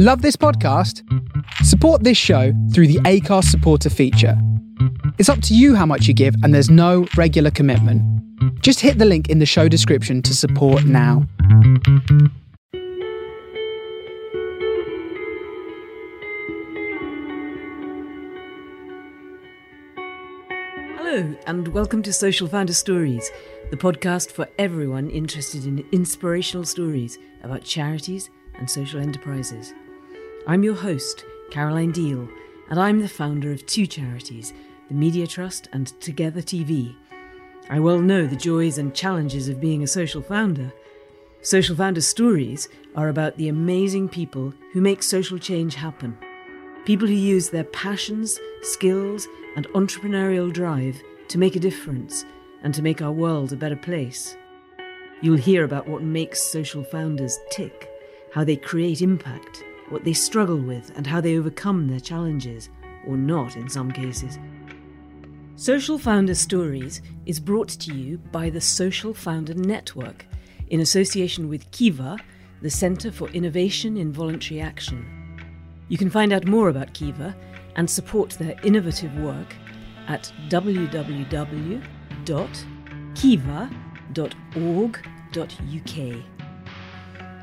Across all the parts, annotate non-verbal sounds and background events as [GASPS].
Love this podcast? Support this show through the Acast supporter feature. It's up to you how much you give, and there's no regular commitment. Just hit the link in the show description to support now. Hello, and welcome to Social Founder Stories, the podcast for everyone interested in inspirational stories about charities and social enterprises. I'm your host, Caroline Diehl, and I'm the founder of two charities, the Media Trust and Together TV. I well know the joys and challenges of being a social founder. Social Founder Stories are about the amazing people who make social change happen. People who use their passions, skills, and entrepreneurial drive to make a difference and to make our world a better place. You'll hear about what makes social founders tick, how they create impact, what they struggle with, and how they overcome their challenges, or not in some cases. Social Founder Stories is brought to you by the Social Founder Network in association with CIVA, the Centre for Innovation in Voluntary Action. You can find out more about CIVA and support their innovative work at www.civa.org.uk.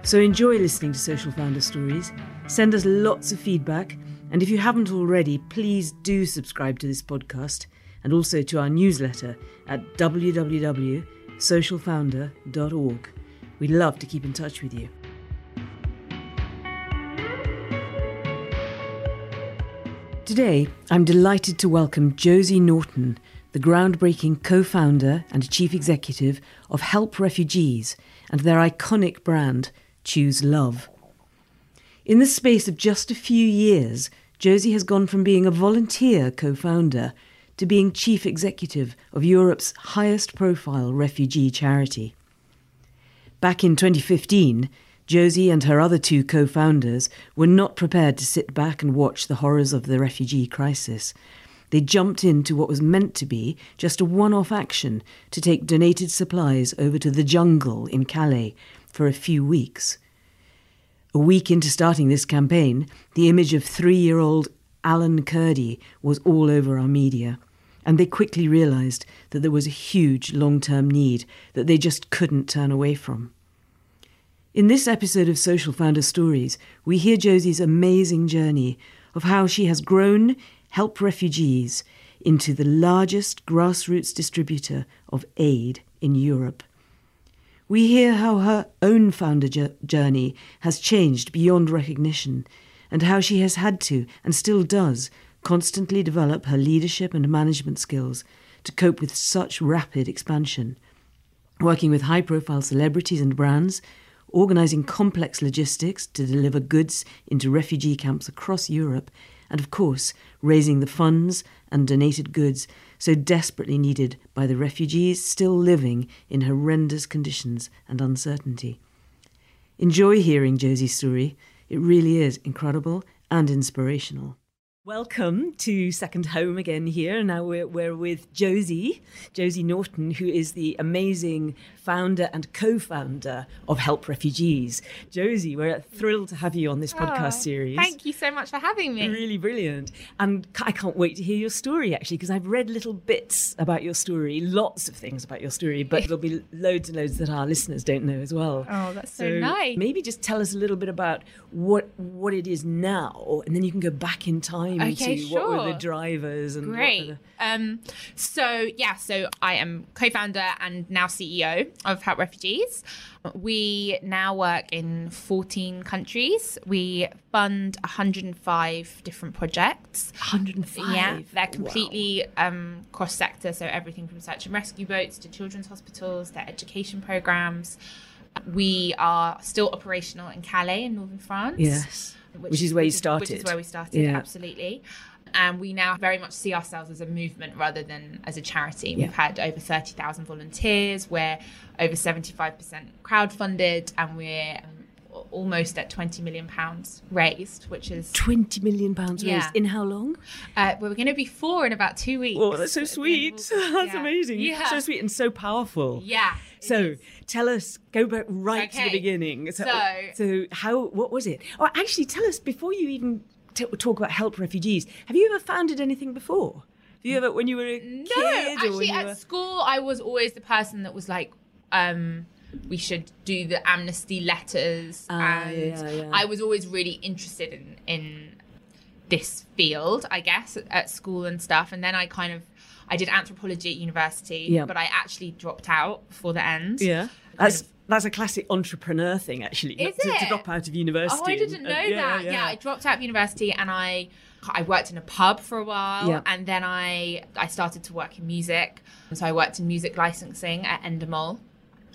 So enjoy listening to Social Founder Stories, send us lots of feedback, and if you haven't already, please do subscribe to this podcast and also to our newsletter at www.socialfounder.org. We'd love to keep in touch with you. Today, I'm delighted to welcome Josie Naughton, the groundbreaking co founder and chief executive of Help Refugees and their iconic brand, Choose Love. In the space of just a few years, Josie has gone from being a volunteer co founder to being chief executive of Europe's highest profile refugee charity. Back in 2015, Josie and her other two co founders were not prepared to sit back and watch the horrors of the refugee crisis. They jumped into what was meant to be just a one off action to take donated supplies over to the jungle in Calais for a few weeks. A week into starting this campaign, the image of three year old Alan Kurdi was all over our media, and they quickly realised that there was a huge long term need that they just couldn't turn away from. In this episode of Social Founder Stories, we hear Josie's amazing journey of how she has grown Help Refugees into the largest grassroots distributor of aid in Europe. We hear how her own founder journey has changed beyond recognition and how she has had to, and still does, constantly develop her leadership and management skills to cope with such rapid expansion. Working with high profile celebrities and brands organising complex logistics to deliver goods into refugee camps across Europe, and of course, raising the funds and donated goods so desperately needed by the refugees still living in horrendous conditions and uncertainty. Enjoy hearing Josie's story. It really is incredible and inspirational. Welcome to Second Home again here. Now we're, we're with Josie, Josie Naughton, who is the amazing founder and co founder of Help Refugees. Josie, we're thrilled to have you on this oh, podcast series. Thank you so much for having me. Really brilliant. And I can't wait to hear your story actually, because I've read little bits about your story, lots of things about your story, but there'll be [LAUGHS] loads and loads that our listeners don't know as well. Oh, that's so, so nice. Maybe just tell us a little bit about what, what it is now, and then you can go back in time okay, to sure. what were the drivers and great. The... Um, so yeah, so I am co-founder and now CEO of Help Refugees. We now work in 14 countries. We fund 105 different projects. 105. Yeah, they're completely wow. um, cross-sector, so everything from search and rescue boats to children's hospitals, their education programs. We are still operational in Calais in northern France. Yes which, which is where you started. Which is where we started, yeah. absolutely. And we now very much see ourselves as a movement rather than as a charity. Yeah. We've had over 30,000 volunteers. We're over 75% crowdfunded, and we're almost at 20 million pounds raised, which is Twenty million pounds Yeah. raised in how long? uh, we're going to be four in about two weeks. Oh, that's so at the end of sweet. [LAUGHS] That's Yeah. amazing. Yeah. So sweet and so powerful. Yeah. So is. tell us, go back right to the beginning. So, So- so how? What was it? Oh, actually, tell us before you even t- talk about help refugees. Have you ever founded anything before? Have you ever, when you were a No, kid, or when actually, you at were... school, I was always the person that was like, um, we should do the amnesty letters, Ah, and yeah, yeah. I was always really interested in in this field, I guess, at, at school and stuff. And then I kind of, I did anthropology at university, Yeah. but I actually dropped out before the end. Yeah, that's that's a classic entrepreneur thing, actually. Is to, to drop out of university. Oh, I didn't know and- that. Yeah. I dropped out of university and I I worked in a pub for a while Yeah. and then I I started to work in music. And so I worked in music licensing at Endemol.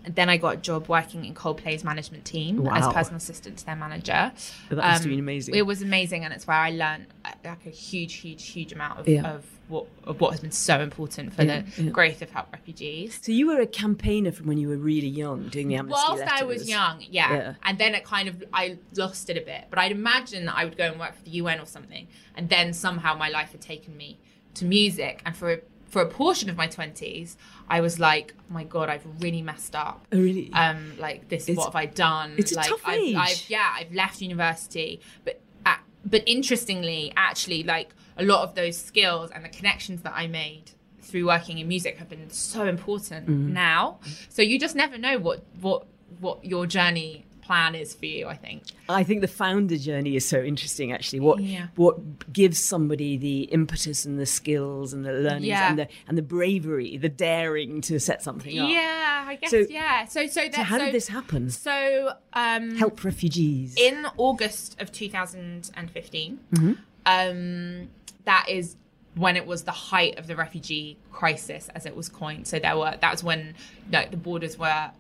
And then I got a job working in Coldplay's management team as personal assistant to their manager. But that must have Um, been amazing. It was amazing, and it's where I learned uh, like a huge, huge, huge amount of, Yeah. of what of what has been so important for Yeah, the yeah. growth of help refugees. So you were a campaigner from when you were really young, doing the amnesty Whilst I was young, yeah. Yeah. And then it kind of, I lost it a bit. But I'd imagine that I would go and work for the UN or something. And then somehow my life had taken me to music. And for a, for a portion of my 20s, I was like, oh my God, I've really messed up. Oh, really? Um, like this, It's- what have I done? it's a tough I've, age. I've, yeah, I've left university, but uh, but interestingly, actually, like a lot of those skills and the connections that I made through working in music have been so important Mm. now. So you just never know what what what your journey plan is for you. I think. I think the founder journey is so interesting. Actually, what Yeah. what gives somebody the impetus and the skills and the learnings Yeah. and the and the bravery, the daring to set something up. Yeah, I guess. So- yeah. So so that, So how did this happen? So um, Help refugees. in August of 2015. Mm-hmm. Um, that is when it was the height of the refugee crisis, as it was coined. So there were that was when like the borders were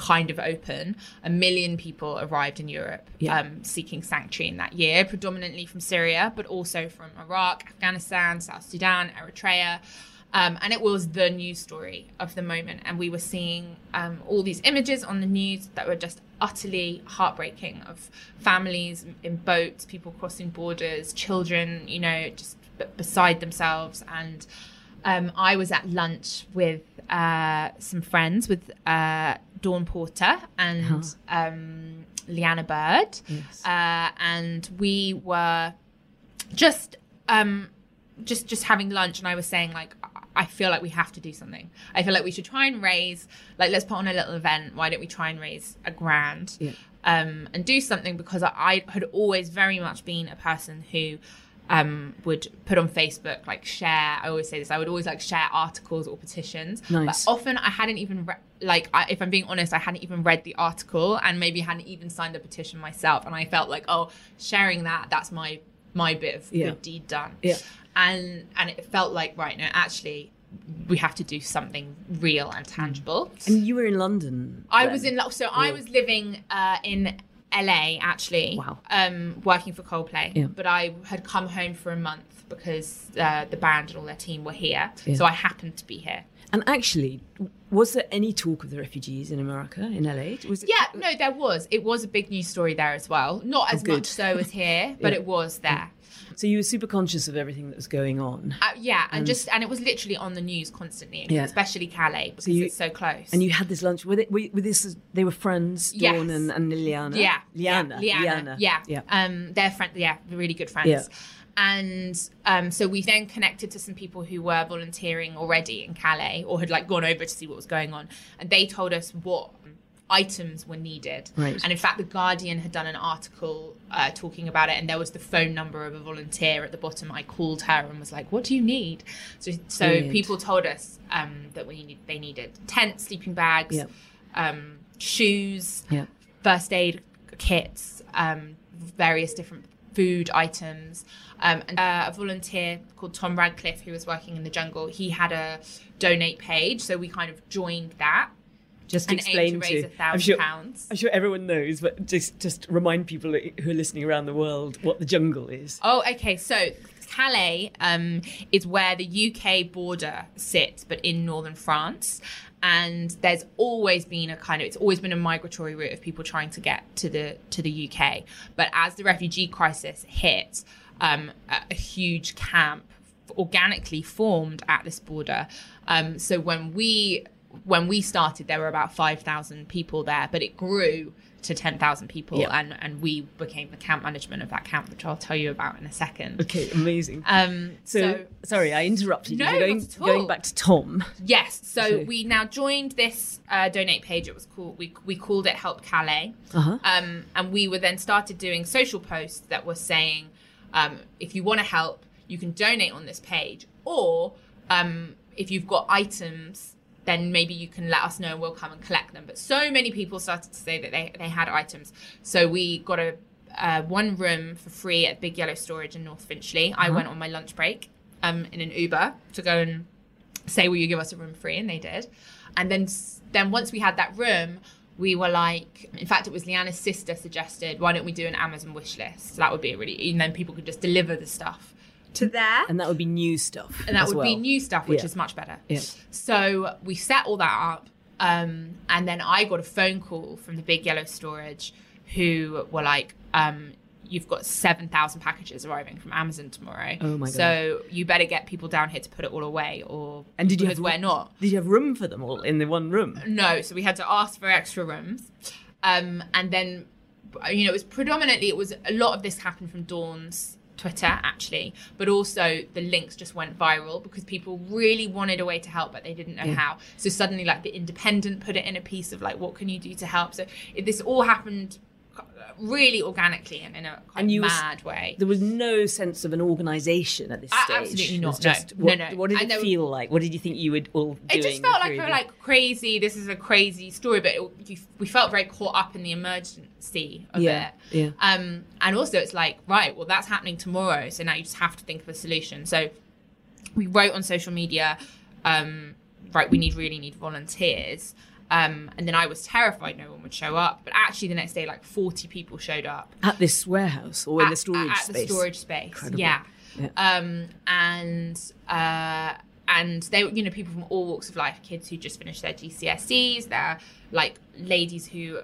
kind of open. A million people arrived in Europe Yeah. um, seeking sanctuary in that year, predominantly from Syria, but also from Iraq, Afghanistan, South Sudan, Eritrea. Um, and it was the news story of the moment. And we were seeing um, all these images on the news that were just utterly heartbreaking of families in boats, people crossing borders, children, you know, just b- beside themselves. And um, I was at lunch with uh, some friends, with uh, Dawn Porter and um, Lliana Bird. Yes. Uh, and we were just um just just having lunch and i was saying like i feel like we have to do something i feel like we should try and raise like let's put on a little event why don't we try and raise a grand Yeah. um and do something because i, I had always very much been a person who um, would put on Facebook, like share. I always say this. I would always like share articles or petitions. Nice. But often I hadn't even re- like, I, if I'm being honest, I hadn't even read the article and maybe hadn't even signed the petition myself. And I felt like, oh, sharing that, that's my my bit of Yeah. good deed done. Yeah. And and it felt like right now, actually, we have to do something real and tangible. and you were in London. I then. was in so I was living uh, in LA actually. Wow. Um, working for Coldplay, Yeah. but I had come home for a month because uh, the band and all their team were here. Yeah. So I happened to be here. And actually, was there any talk of the refugees in America, in LA? Was it, Yeah, no, there was. It was a big news story there as well. Not as Oh, much so as [LAUGHS] here, but Yeah. it was there. So you were super conscious of everything that was going on. Uh, yeah, and just and it was literally on the news constantly, Yeah. especially Calais because you- it's so close. And you had this lunch with it. With this, they were friends, Yes. Dawn and, and Liliana. Yeah. Lliana. Yeah. Lliana. Yeah. Yeah. Um, they're friend. Yeah, really good friends. Yeah. And um, so we then connected to some people who were volunteering already in Calais or had like gone over to see what was going on, and they told us what items were needed. Right. And in fact, the Guardian had done an article uh, talking about it, and there was the phone number of a volunteer at the bottom. I called her and was like, "What do you need?" So, so Brilliant. people told us um, that we need, they needed tents, sleeping bags, Yeah. um, shoes, Yeah. first aid kits, um, various different food items. Um, and uh, a volunteer called Tom Radcliffe, who was working in the jungle, he had a donate page. So we kind of joined that Just and explain to to- a thousand I'm sure- pounds. I'm sure everyone knows, but just just remind people who are listening around the world what the jungle is. Oh, okay. So Calais um, is where the UK border sits, but in northern France. And there's always been a kind of it's always been a migratory route of people trying to get to the to the UK. But as the refugee crisis hit, um, a, huge camp organically formed at this border. Um, so when we when we started, there were about five thousand people there, but it grew to ten thousand people, Yeah. and and we became the camp management of that camp, which I'll tell you about in a second. Okay, amazing. Um, so, so, sorry, I interrupted No, you. Going, not at all. going back to Tom. yes, so So- we now joined this uh, donate page. It was called we we called it Help Calais, Uh-huh. um, and we were then started doing social posts that were saying, um, if you want to help, you can donate on this page, or um, if you've got items, then maybe you can let us know and we'll come and collect them. But so many people started to say that they, they had items, so we got a uh, one room for free at Big Yellow Storage in North Finchley. I went on my lunch break um, in an Uber to go and say, "Will you give us a room free?" And they did. And then, then once we had that room, we were like, in fact, it was Lliana's sister suggested, "Why don't we do an Amazon wish list? So that would be a really, and then people could just deliver the stuff to there." And that would be new stuff. and that would be new stuff, which Yeah. is much better. Yeah. So we set all that up, um, and then I got a phone call from the Big Yellow Storage, who were like, um, "You've got seven thousand packages arriving from Amazon tomorrow. Oh my God. So you better get people down here to put it all away, or And did you because have we're not." Did you have room for them all in the one room? No, so we had to ask for extra rooms, um, and then you know it was predominantly it was a lot of this happened from Dawn's Twitter actually, but also the links just went viral because people really wanted a way to help, but they didn't know Yeah. how. So suddenly, like the Independent put it in a piece of like, what can you do to help? So it, this all happened really organically and in a kind And you of was- mad way. There was no sense of an organisation at this stage. absolutely not, no. just- No, what, no. What did And it feel like? What did you think you would all doing? it just felt like we were like crazy. This is a crazy story, but it, you, we felt very caught up in the emergency of Yeah, it. yeah. Um, and also, it's like right, well, that's happening tomorrow, so now you just have to think of a solution. So we wrote on social media, um, right, we need really need volunteers. Um, and then I was terrified no one would show up, but actually the next day, like forty people showed up at this warehouse or in the storage space. at space. the storage space. Incredible. Yeah. Yeah. Um, and uh, and they were, you know, people from all walks of life, kids who just finished their GCSEs, they're like ladies who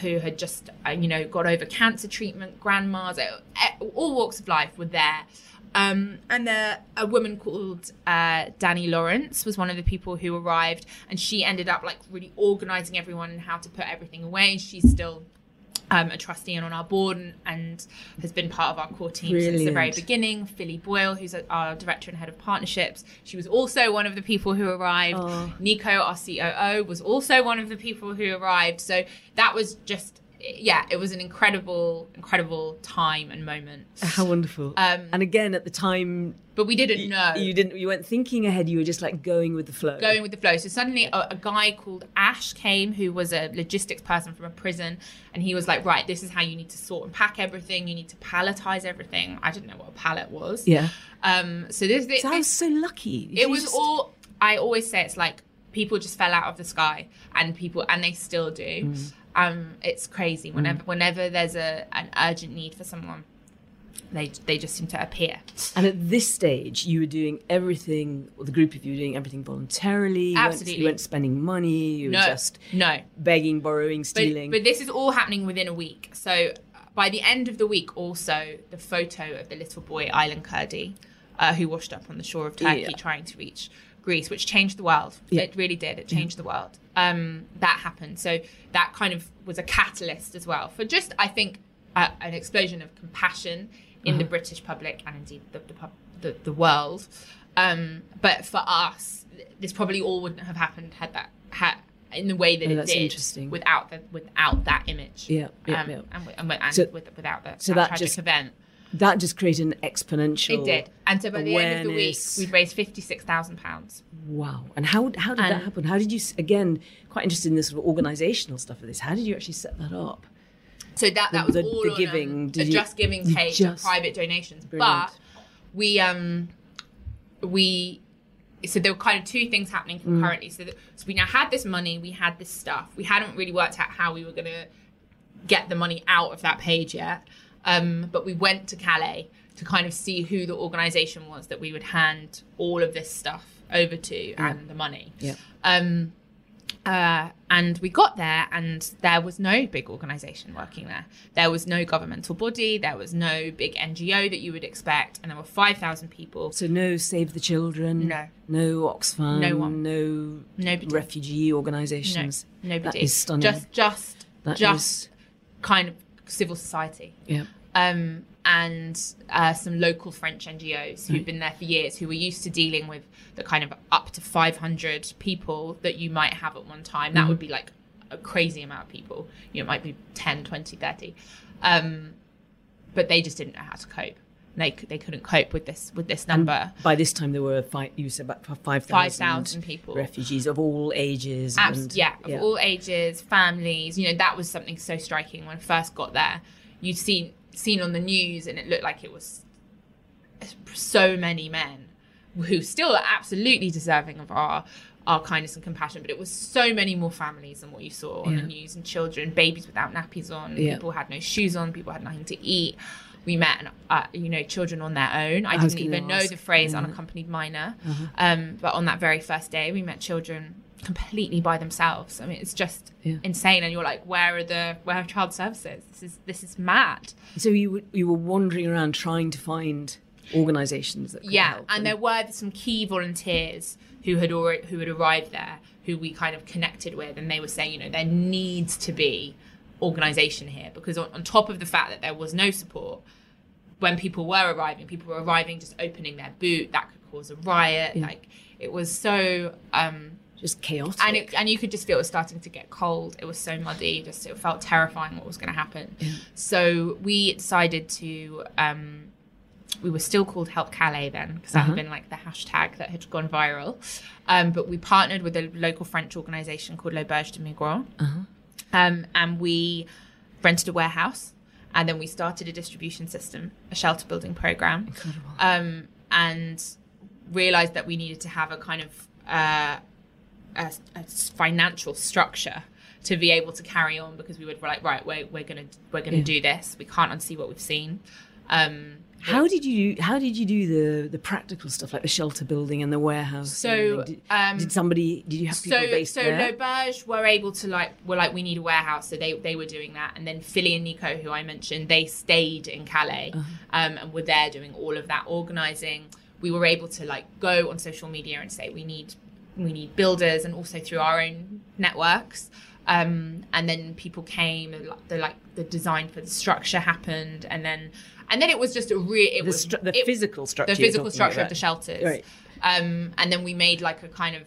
who had just uh, you know got over cancer treatment, grandmas, uh, uh, all walks of life were there. Um, and uh, a woman called uh, Danny Lawrence was one of the people who arrived, and she ended up like really organizing everyone and how to put everything away. She's still um, a trustee and on our board and, and has been part of our core team since the very beginning. Philly Boyle, who's our director and head of partnerships, she was also one of the people who arrived. Oh. Nico, our COO, was also one of the people who arrived. So that was just, yeah, it was an incredible, incredible time and moment. [LAUGHS] How wonderful. Um, and again, at the time, But we didn't you, know. you didn't. You weren't thinking ahead. You were just like going with the flow. going with the flow. So suddenly, a, a guy called Ash came, who was a logistics person from a prison, and he was like, "Right, this is how you need to sort and pack everything. You need to palletize everything." I didn't know what a pallet was. Yeah. Um. So this, this, So I was so lucky. it You was just- all. I always say it's like people just fell out of the sky, and people, and they still do. Mm. Um. It's crazy. Whenever, whenever there's a an urgent need for someone, they they just seem to appear. And at this stage, you were doing everything. Well, the group of you were doing everything voluntarily. You weren't- Absolutely. you weren't spending money. You were No. just No. begging, borrowing, stealing. but this is all happening within a week. So uh, by the end of the week, also the photo of the little boy Aylan Kurdi, uh, who washed up on the shore of Turkey Yeah. trying to reach Greece, which changed the world. Yeah. It really did. It changed the world. Um, that happened. So that kind of was a catalyst as well for just, I think, uh, an explosion of compassion in Uh-huh. the British public and indeed the the, pub- the, the world. Um, but for us, this probably all wouldn't have happened had that had in the way that Oh, it did interesting. without the without that image. Yeah, yeah, um, yeah. And, and, and So- with, without that, so that, that tragic just event. That just created an exponential. It did. And so by the end of the week, we'd raised fifty six thousand pounds. Wow. And how how did that happen? How did you again? Quite interested in this sort of organisational stuff of this. How did you actually set that up? So that that was The- all the on giving, um, a you- just giving page just- private donations. Brilliant. But we um we so there were kind of two things happening concurrently. So, that, so we now had this money, we had this stuff. We hadn't really worked out how we were going to get the money out of that page yet. Um, but we went to Calais to kind of see who the organization was that we would hand all of this stuff over to and the money. Yeah. Um, uh, and we got there, and there was no big organization working there. There was no governmental body. There was no big NGO that you would expect, and there were five thousand people. So no Save the Children. No. No Oxfam. No one. No Nobody. refugee organisations, No, nobody. That is stunning. Just, just, That just is- kind of civil society. Yeah. um, and uh, some local French NGOs who've been there for years, who were used to dealing with the kind of up to 500 people that you might have at one time. That would be like a crazy amount of people. You know, it might be 10, 20, 30. Um, but they just didn't know how to cope. They, they couldn't cope with this with this number. By this time, there were five. You said about five thousand. people. refugees of all ages. Abs- and, yeah, of all ages, families. You know, that was something so striking when I first got there. You'd seen seen on the news, and it looked like it was so many men who still are absolutely deserving of our our kindness and compassion. But it was so many more families than what you saw on the news, and children, babies without nappies on, Yeah. people had no shoes on, people had nothing to eat. We met, uh, you know, children on their own. I, I didn't even know the phrase yeah. unaccompanied minor. Um, but on that very first day, we met children completely by themselves. I mean, it's just Yeah. insane. And you're like, where are the where are child services? This is this is mad. So you were, you were wandering around trying to find organisations that could yeah, and there were some key volunteers who had already who had arrived there, who we kind of connected with, and they were saying, you know, there needs to be organisation here because on, on top of the fact that there was no support, when people were arriving, people were arriving just opening their boot. That could cause a riot. Yeah. Like it was so. um just chaotic. and it, and you could just feel it was starting to get cold. It was so muddy. Just it felt terrifying what was going to happen. So we decided to. Um, we were still called Help Calais then because that Uh-huh. had been like the hashtag that had gone viral. Um, but we partnered with a local French organisation called L'Auberge des Migrants, Uh-huh. Um, and we rented a warehouse. And then we started a distribution system, a shelter building program, Incredible. um, and realized that we needed to have a kind of uh, a, a financial structure to be able to carry on because we would be like right we're, we're gonna we're gonna Yeah. do this we can't unsee what we've seen um How did you do, how did you do the the practical stuff like the shelter building and the warehouse? So, did, um, did somebody did you have people so based so there? L'Auberge were able to like were like we need a warehouse so they they were doing that and then Philly and Nico who I mentioned they stayed in Calais Uh-huh. um, and were there doing all of that organizing we were able to like go on social media and say we need we need builders and also through our own networks um, and then people came and the like the design for the structure happened and then and then it was just a real it the, was stru- the it- physical structure. the physical structure about. of the shelters. Right. Um, and then we made like a kind of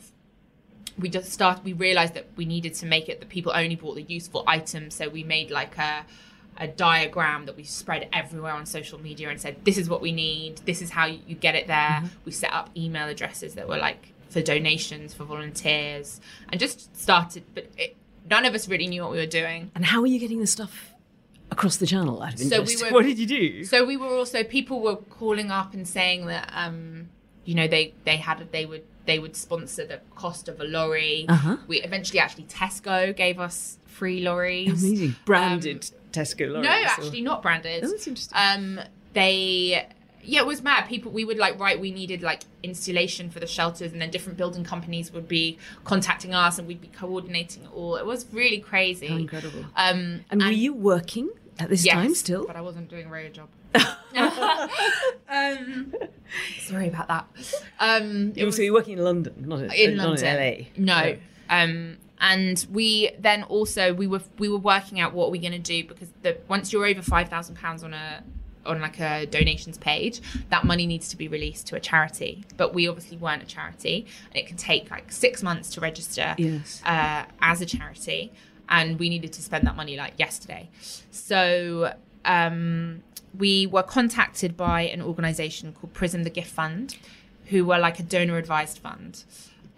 we just started we realized that we needed to make it that people only bought the useful items so we made like a a diagram that we spread everywhere on social media and said this is what we need this is how you, get it there we set up email addresses that were like for donations for volunteers and just started but it, none of us really knew what we were doing And how were you getting the stuff across the channel? Out of So we interest? were- [LAUGHS] what did you do? So we were also people were calling up and saying that um, you know they they had they would they would sponsor the cost of a lorry. Uh-huh. We eventually actually Tesco gave us free lorries. Amazing branded Tesco lorries. Um, No, or- actually not branded. Oh, that's interesting. Um, they yeah, it was mad. People we would like write we needed like installation for the shelters, and then different building companies would be contacting us, and we'd be coordinating it all. It was really crazy. How incredible. Um, and, were you working at this Yes, time still? But I wasn't doing a radio job. [LAUGHS] um, sorry about that. Um, it was so you're working in London, not in, in not London. in LA. No. Um, and we then also we were we were working out what we're going to do because the once you're over five thousand pounds on a on like a donations page, that money needs to be released to a charity. But we obviously weren't a charity, and it can take like six months to register Yes. uh, as a charity, and we needed to spend that money like yesterday. So um, we were contacted by an organisation called Prism the Gift Fund, who were like a donor advised fund.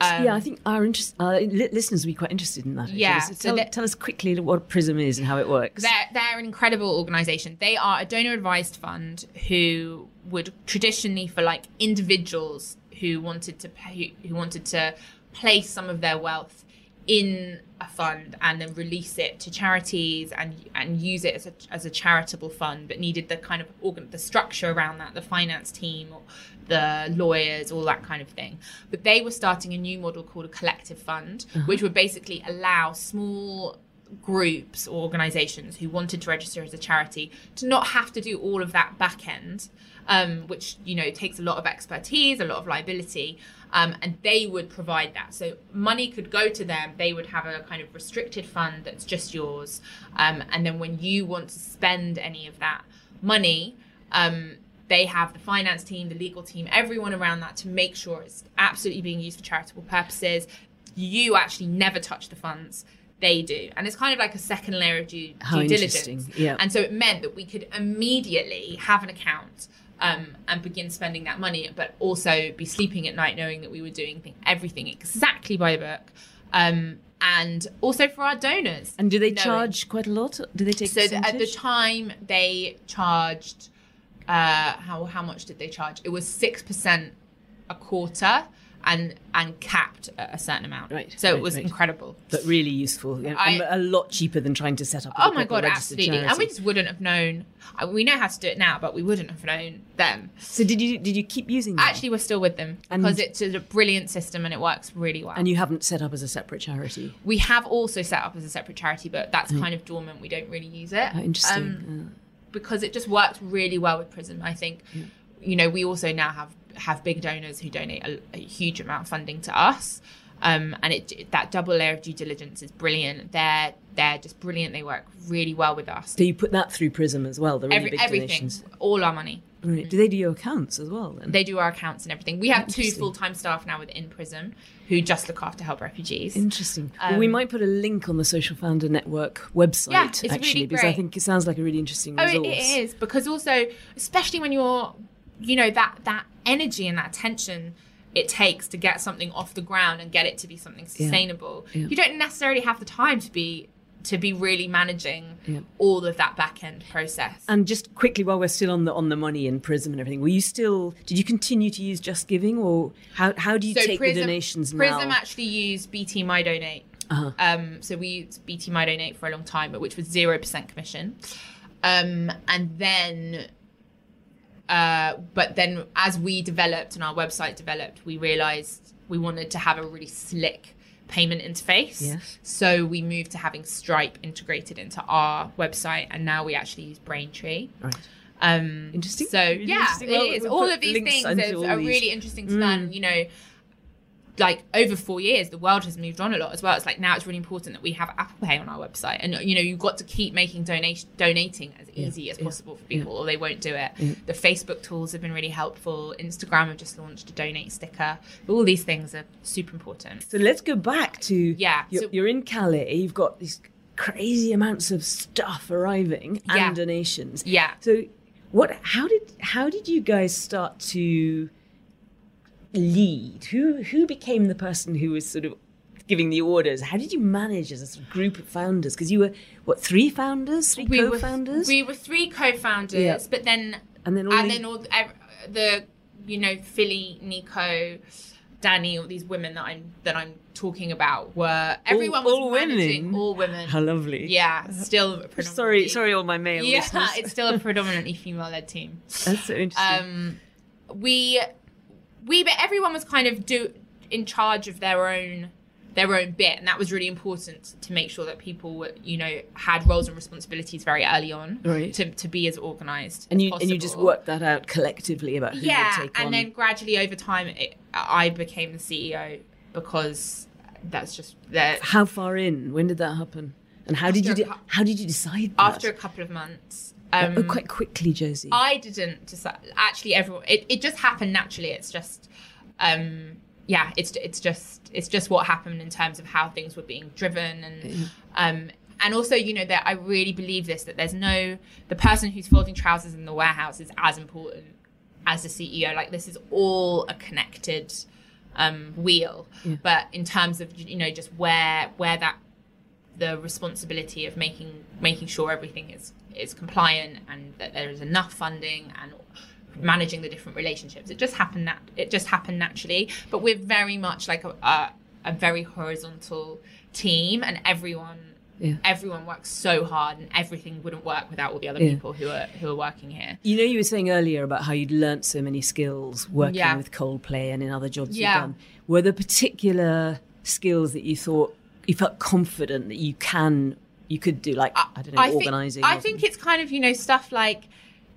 Um, yeah, I think our interest, uh, li- listeners will be quite interested in that. actually. Yeah, So so tell, tell us quickly what Prism is and how it works. They're, they're an incredible organisation. They are a donor advised fund who would traditionally, for like individuals who wanted to pay, who wanted to place some of their wealth in a fund and then release it to charities and and use it as a, as a charitable fund but needed the kind of organ the structure around that the finance team or the lawyers all that kind of thing. But they were starting a new model called a collective fund uh-huh. which would basically allow small groups or organizations who wanted to register as a charity to not have to do all of that back end um, which you know takes a lot of expertise a lot of liability um, and they would provide that. So money could go to them. They would have a kind of restricted fund that's just yours. Um, and then when you want to spend any of that money um, they have the finance team the legal team everyone around that to make sure it's absolutely being used for charitable purposes. You actually never touch the funds they do and it's kind of like a second layer of due, How due diligence yeah. and so it meant that we could immediately have an account um, and begin spending that money, but also be sleeping at night knowing that we were doing thing, everything exactly by the book. Um, and also for our donors. And do they knowing- charge quite a lot? Do they take So at the time, they charged. Uh, how how much did they charge? It was six percent a quarter, and and capped at a certain amount. Right, So right, it was right. incredible. but really useful yeah, I- a lot cheaper than trying to set up. a Oh my god, absolutely! And we just wouldn't have known. We know how to do it now, but we wouldn't have known then. So did you did you keep using that? Actually, we're still with them And- because it's a brilliant system and it works really well. and you haven't set up as a separate charity. we have also set up as a separate charity, but that's kind of dormant. We don't really use it. How interesting. Um, because it just works really well with Prism. I think, you know, we also now have have big donors who donate a, a huge amount of funding to us, um, and it that double layer of due diligence is brilliant. They're they're just brilliant. They work really well with us. so you put that through Prism as well. The really Every, big everything, donations. all our money. Right. Do they do your accounts as well? Then They do our accounts and everything. We have two full time staff now within Prism who just look after help refugees. Interesting. well, we Um, might put a link on the Social Founder Network website Yeah, it's actually really because I think it sounds like a really interesting Oh, resource. it, it is because also, especially when you're, you know, that that energy and that tension it takes to get something off the ground and get it to be something sustainable. Yeah. You don't necessarily have the time to be to be really managing Yeah. all of that back end process. And just quickly, while we're still on the on the money and Prism and everything, were you still? Did you continue to use Just Giving, or how how do you take the donations Prism now? actually used BT My Donate. Uh-huh. Um, so we used BT My Donate for a long time, but which was zero percent commission. Um, and then, uh, but then as we developed and our website developed, we realized we wanted to have a really slick payment interface. Yes. So we moved to having Stripe integrated into our website, and now we actually use Braintree. Right. Um, Interesting. So Really yeah, interesting. it Well, is. we'll All of these things onto are, all are these. Mm. really interesting to learn. You know, like over four years, the world has moved on a lot as well. It's like now it's really important that we have Apple Pay on our website, and you know, you've got to keep making donation donating as easy as yeah, possible for people, or they won't do it. The Facebook tools have been really helpful. Instagram have just launched a donate sticker. All these things are super important. So let's go back to Yeah, You're, so- you're in Calais. You've got these crazy amounts of stuff arriving Yeah. and donations. Yeah. So what? How did how did you guys start to lead? Who who became the person who was sort of giving the orders? How did you manage as a sort of group of founders? Because you were what three founders, three we co-founders, Were, we were three co-founders, Yeah. but then and then all and the- then all the, the you know Philly, Nico, Danny, all these women that I'm that I'm talking about were everyone was all women? all women. how lovely. Yeah, still [LAUGHS] predominantly- Sorry, sorry, all my male Yeah, listeners. it's still a [LAUGHS] predominantly female-led team. That's so interesting. Um, we we but everyone was kind of do in charge of their own their own bit and that was really important to make sure that people were, you know had roles and responsibilities very early on Right. to, to be as organized and as you and you just worked that out collectively about who yeah would take it. And on. then gradually over time it, i became the ceo because that's just that How far in? When did that happen? And how did you de- how did you decide that? after a couple of months um, oh, quite quickly, Josie. I didn't decide. Actually, everyone. It, it just happened naturally. It's just, um, yeah. It's it's just it's just what happened in terms of how things were being driven and um and also you know that I really believe this that there's no the person who's folding trousers in the warehouse is as important as the CEO. Like this is all a connected um wheel. But in terms of you know just where where that the responsibility of making making sure everything is is compliant and that there is enough funding and managing the different relationships. It just happened. Nat- it just happened naturally. But we're very much like a, a, a very horizontal team, and everyone. Yeah. Everyone works so hard, and everything wouldn't work without all the other Yeah. people who are who are working here. You know, you were saying earlier about how you'd learnt so many skills working Yeah. with Coldplay and in other jobs you've done. Were there particular skills that you thought you felt confident that you can, you could do, like I, don't know, think- organising? I think it's kind of you know stuff like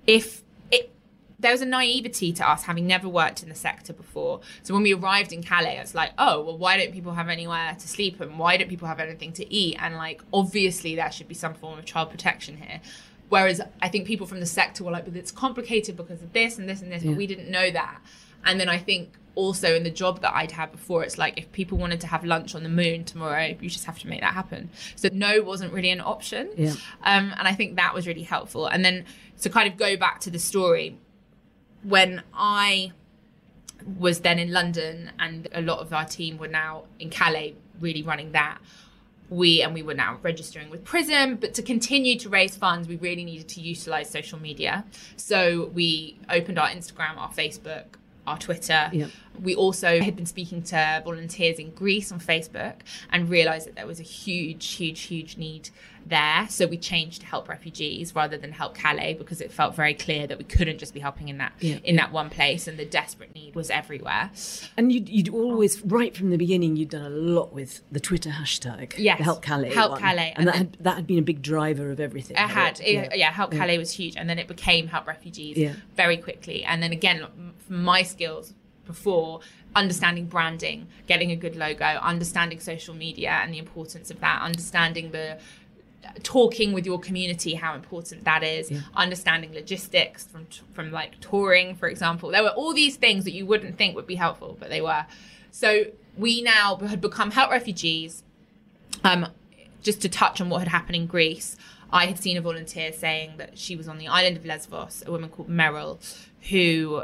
if it there was a naivety to us having never worked in the sector before. So when we arrived in Calais, it's like, oh well, why don't people have anywhere to sleep and why don't people have anything to eat? And like obviously there should be some form of child protection here. Whereas I think people from the sector were like, but it's complicated because of this and this and this, Yeah. but we didn't know that. And then I think also in the job that I'd had before, it's like if people wanted to have lunch on the moon tomorrow, you just have to make that happen. So no wasn't really an option. Yeah. Um, and I think that was really helpful. And then to kind of go back to the story, when I was then in London and a lot of our team were now in Calais really running that. We and we were now registering with Prism, but to continue to raise funds, we really needed to utilize social media. So we opened our Instagram, our Facebook, our Twitter. Yep. We also had been speaking to volunteers in Greece on Facebook and realized that there was a huge, huge, huge need there. So we changed to help refugees rather than help Calais because it felt very clear that we couldn't just be helping in that Yeah. in that one place and the desperate need was everywhere. And you'd, you'd always, right from the beginning, you'd done a lot with the Twitter hashtag. Yes, the Help Calais. Help one. Calais, And, and that, had, that had been a big driver of everything. It had, it, yeah. Help Calais was huge, and then it became Help Refugees Yeah. very quickly. And then again, from my skills before, understanding branding, getting a good logo, understanding social media and the importance of that, understanding the talking with your community how important that is Yeah. understanding logistics from from like touring for example. There were all these things that you wouldn't think would be helpful but they were. So we now had become help refugees um, just to touch on what had happened in Greece, I had seen a volunteer saying that she was on the island of Lesbos, a woman called Meryl, who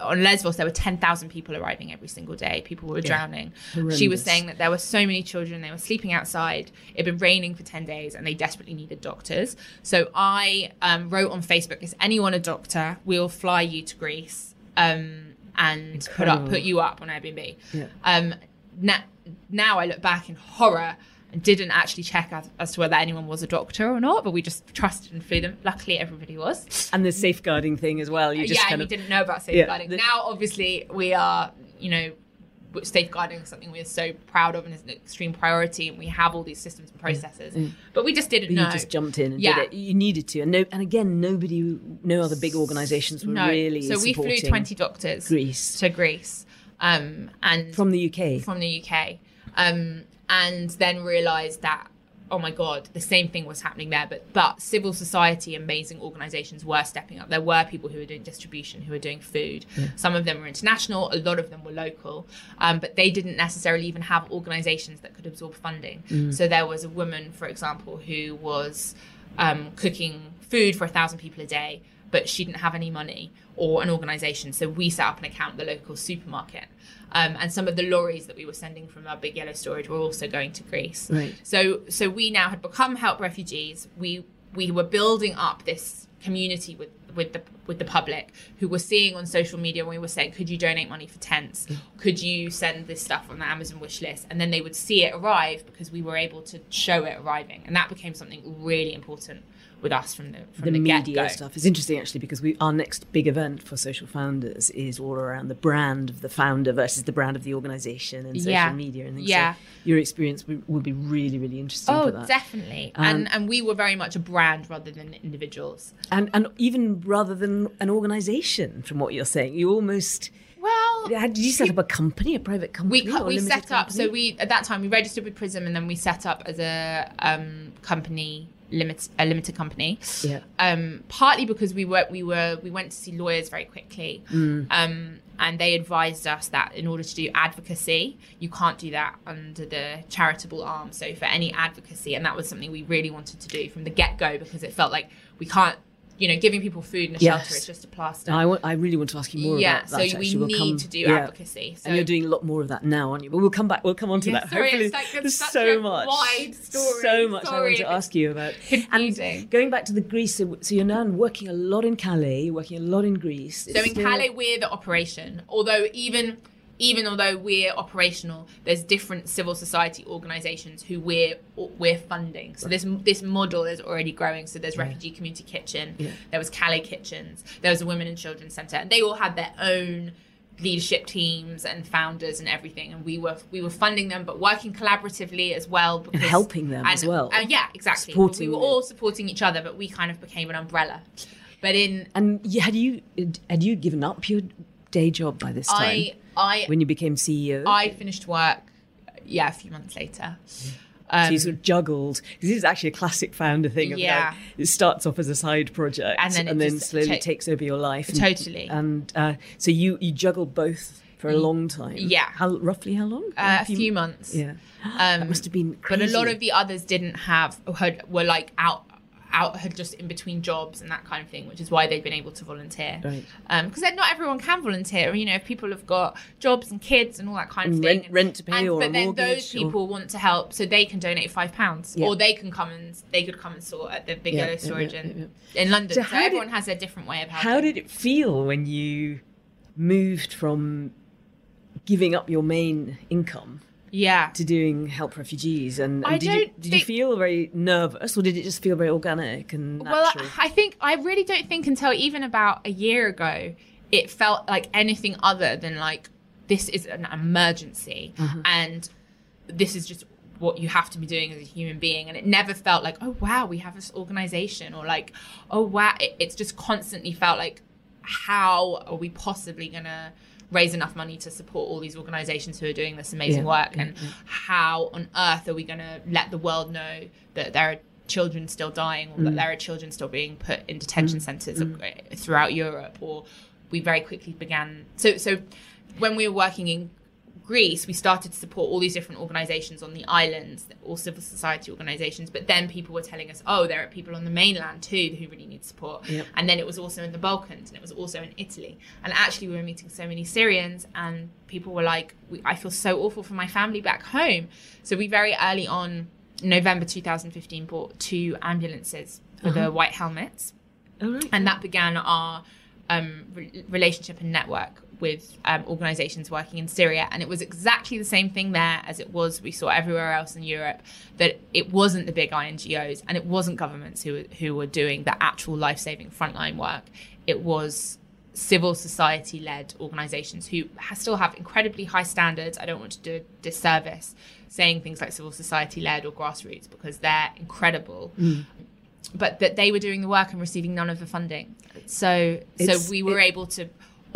on Lesbos there were 10,000 people arriving every single day. People were drowning. She was saying that there were so many children, they were sleeping outside. It had been raining for 10 days and they desperately needed doctors. So I um, wrote on Facebook, is anyone a doctor? We'll fly you to Greece. Um, and put up, put you up on Airbnb. Yeah. Um, na- now I look back in horror didn't actually check as, as to whether anyone was a doctor or not, but we just trusted and flew them. Luckily, everybody was. And the safeguarding thing as well. You just yeah, kind and of we didn't know about safeguarding. the- now, obviously, we are, you know, safeguarding is something we're so proud of and is an extreme priority, and we have all these systems and processes. But we just didn't you know. just jumped in and Yeah. did it. You needed to, and no, and again, nobody, no other big organisations were no. really so we flew 20 doctors Greece to Greece. Um, and from the UK. from the UK, um, and then realised that oh my god, the same thing was happening there. But but civil society, amazing organisations were stepping up. There were people who were doing distribution, who were doing food. Some of them were international, a lot of them were local, um, but they didn't necessarily even have organisations that could absorb funding. So there was a woman, for example, who was um, cooking food for a thousand people a day. But she didn't have any money or an organisation, so we set up an account at the local supermarket. Um, and some of the lorries that we were sending from our big yellow storage were also going to Greece. Right. So so we now had become help refugees. We we were building up this community with with the with the public who were seeing on social media when we were saying, could you donate money for tents? Could you send this stuff on the Amazon wish list? And then they would see it arrive because we were able to show it arriving, and that became something really important with us from the from the, the, media get-go. stuff. It's interesting actually because we our next big event for social founders is all around the brand of the founder versus the brand of the organisation and social Yeah. media and things. Yeah. So your experience would, would be really really interesting Oh, for that. definitely. Um, and and we were very much a brand rather than individuals. and and even rather than an organisation, from what you're saying, you almost. Well, Did you set up a company, a private company? we we set up. So we at that time we registered with Prism, and then we set up as a um, company limit a limited company. Yeah. Um, partly because we were we were we went to see lawyers very quickly, Mm. um, and they advised us that in order to do advocacy, you can't do that under the charitable arm. So for any advocacy, and that was something we really wanted to do from the get go because it felt like we can't you know, giving people food and a Yes. shelter is just a plaster. I, want, I really want to ask you more yeah, about so that. we actually. We'll need come- to do yeah. advocacy. So and you're doing a lot more of that now, aren't you? But we'll come back. We'll come on to Yeah, that. sorry, Hopefully, it's like- there's so a much, wide story. so much I want to ask you about. [LAUGHS] And going back to the Greece, so, so you're now working a lot in Calais. You're working a lot in Greece. So in still- Calais, we're the operation. Although even even although we're operational, there's different civil society organisations who we're we're funding. So this this model is already growing. So there's Refugee Community Kitchen, Yeah. there was Calais Kitchens, there was a Women and Children's Centre, and they all had their own leadership teams and founders and everything and we were we were funding them but working collaboratively as well because, helping them and- as well. and yeah exactly Supporting we were all supporting each other but we kind of became an umbrella but in And had you had you given up your day job by this time I I when you became CEO? I finished work, yeah, a few months later. Um, so you sort of juggled. This is actually a classic founder thing. Of Yeah. like, it starts off as a side project And then it just slowly ta- takes over your life. And- Totally. And uh, so you you juggled both for a long time. yeah. How roughly how long? uh, a few months. Yeah. [GASPS] Um, that must have been. Crazy. But a lot of the others didn't have, were like out, out, had just in between jobs and that kind of thing, which is why they've been able to volunteer. Right. Um, because not everyone can volunteer. You know, if people have got jobs and kids and all that kind of And thing. rent- rent to pay and, or But a then those or- people want to help, so they can donate five pounds, Yeah. or they can come and they could come and sort at the big Yeah, yellow storage yeah, in, in London. So So, how did- everyone has their different way of helping. How did it feel when you moved from giving up your main income Yeah. to doing help refugees? And, and did, you, did you feel very nervous, or did it just feel very organic and natural? Well. I think I really don't think until even about a year ago it felt like anything other than like this is an emergency Mm-hmm. and this is just what you have to be doing as a human being and it never felt like oh wow we have this organization or like oh wow it, it's just constantly felt like how are we possibly gonna raise enough money to support all these organizations who are doing this amazing Yeah, work and how on earth are we going to let the world know that there are children still dying or that Mm. there are children still being put in detention centers uh, throughout Europe or we very quickly began so so when we were working in Greece, we started to support all these different organizations on the islands, all civil society organizations. But then people were telling us, oh, there are people on the mainland too who really need support. Yep. And then it was also in the Balkans and it was also in Italy. And actually, we were meeting so many Syrians, and people were like, I feel so awful for my family back home. So we very early on, November 2015, bought two ambulances for the white helmets Oh, right. and that began our um, re- relationship and network with um, organizations working in Syria. And it was exactly the same thing there as it was we saw everywhere else in Europe. That it wasn't the big INGOs and it wasn't governments who who were doing the actual life saving frontline work. It was civil society led organizations who still have incredibly high standards. I don't want to do a disservice saying things like civil society led or grassroots because they're incredible but that they were doing the work and receiving none of the funding. So It's- so we were it- able to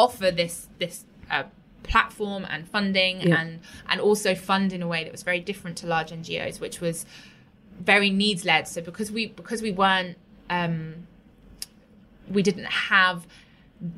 offer this this uh, platform and funding Yeah. and and also fund in a way that was very different to large NGOs, which was very needs led. So because we because we weren't um, we didn't have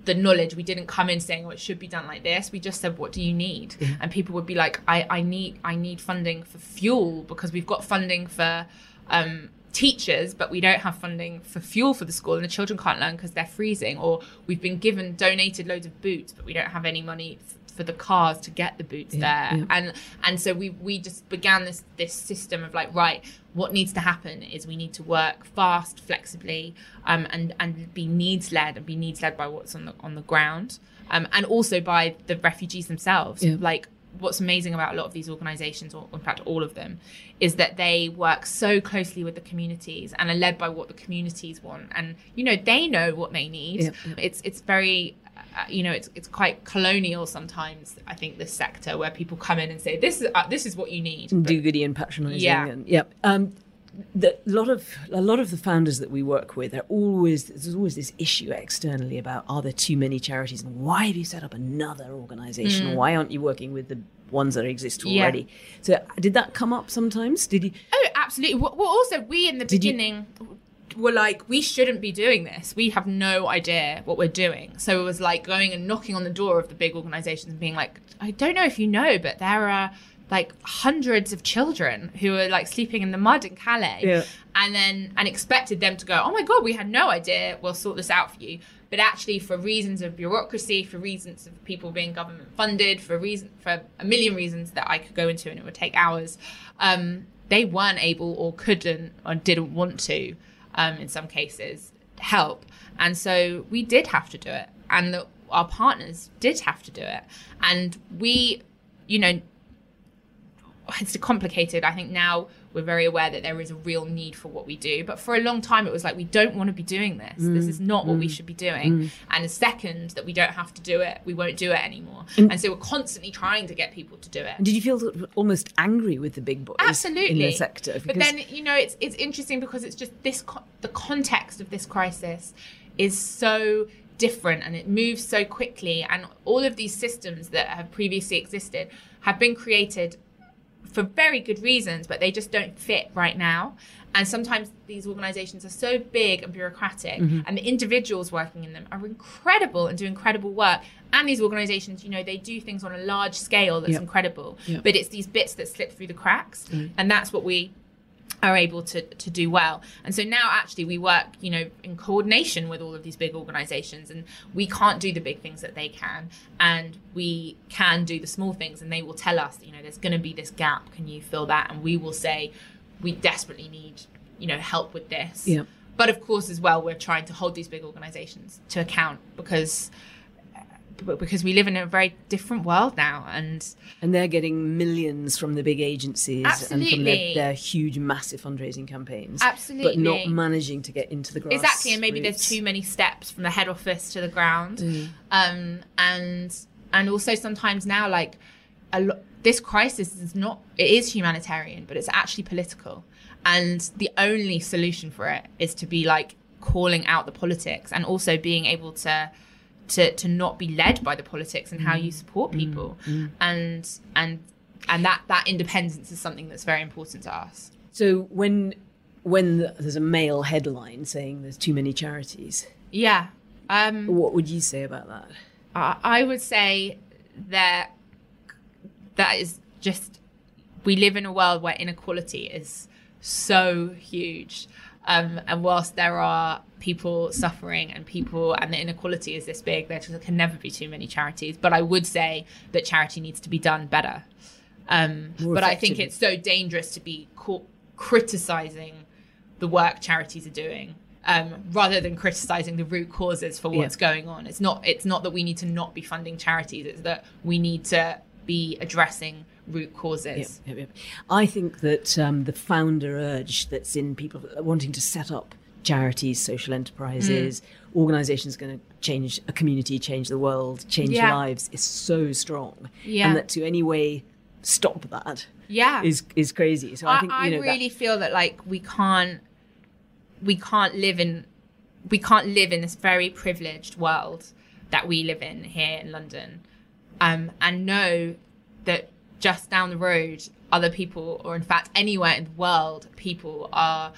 the knowledge we didn't come in saying oh it should be done like this we just said what do you need and people would be like I, I need i need funding for fuel because we've got funding for um, teachers but we don't have funding for fuel for the school and the children can't learn because they're freezing or we've been given donated loads of boots but we don't have any money f- for the cars to get the boots Yeah, there yeah. and and so we we just began this this system of like right what needs to happen is we need to work fast flexibly um, and and be needs led and be needs led by what's on the on the ground um, and also by the refugees themselves Yeah. like what's amazing about a lot of these organizations or in fact all of them is that they work so closely with the communities and are led by what the communities want and you know they know what they need yeah. it's it's very uh, you know it's it's quite colonial sometimes i think this sector where people come in and say this is uh, this is what you need But- do goody and patronising. Yeah. And, yep. Um, the, a lot of a lot of the founders that we work with are always there's always this issue externally about are there too many charities and why have you set up another organization? Why aren't you working with the ones that exist Mm. Yeah. already? So did that come up sometimes? Did you? Oh, absolutely. Well, also, we in the Did you- beginning were like, we shouldn't be doing this. We have no idea what we're doing. So it was like going and knocking on the door of the big organizations and being like, I don't know if you know, but there are like hundreds of children who were like sleeping in the mud in Calais. Yeah. and then and expected them to go oh my god we had no idea. We'll sort this out for you. But actually for reasons of bureaucracy for reasons of people being government funded for reason for a million reasons that I could go into and it would take hours um, they weren't able or couldn't or didn't want to um, in some cases help. And so we did have to do it. And the, our partners did have to do it. And we you know it's complicated. I think now we're very aware that there is a real need for what we do. But for a long time, it was like, we don't want to be doing this. Mm. This is not what we mm. should be doing. Mm. And the second that we don't have to do it, we won't do it anymore. And, so we're constantly trying to get people to do it. And did you feel almost angry with the big boys Absolutely. in the sector? But then, you know, it's, it's interesting because it's just this, co- the context of this crisis is so different and it moves so quickly. And all of these systems that have previously existed have been created for very good reasons, but they just don't fit right now. And sometimes these organizations are so big and bureaucratic, mm-hmm. and the individuals working in them are incredible and do incredible work. And these organizations, you know, they do things on a large scale that's Yep. incredible, Yep. but it's these bits that slip through the cracks. And that's what we are able to, to do well. And so now actually we work, you know, in coordination with all of these big organizations and we can't do the big things that they can and we can do the small things and they will tell us, you know, there's going to be this gap. Can you fill that? And we will say we desperately need, you know, help with this. Yeah. But of course as well we're trying to hold these big organizations to account because because we live in a very different world now and And they're getting millions from the big agencies and from their, their huge, massive fundraising campaigns. Absolutely. But not managing to get into the grass. exactly and maybe there's too many steps from the head office to the ground um and and also sometimes now like a lo- this crisis is not it is humanitarian but it's actually political and the only solution for it is to be like calling out the politics and also being able to to to not be led by the politics and how you support people. And and and that that independence is something that's very important to us. So when when the, there's a Mail headline saying there's too many charities, yeah um what would you say about that? I I would say that that is just we live in a world where inequality is so huge. Um, and whilst there are people suffering and people and the inequality is this big, there just can never be too many charities. But I would say that charity needs to be done better. Um, but I think it's so dangerous to be criticizing the work charities are doing um, rather than criticizing the root causes for what's Yeah. going on. It's not it's not that we need to not be funding charities. It's that we need to be addressing root causes. Yep, yep, yep. I think that um, the founder urge that's in people wanting to set up charities, social enterprises, Mm. organizations going to change a community, change the world, change Yeah. lives is so strong. Yeah. And that to any way stop that Yeah. is is crazy. So I, I, think I you know that- really feel that like we can't we can't live in we can't live in this very privileged world that we live in here in London um, and know that just down the road other people or in fact anywhere in the world people are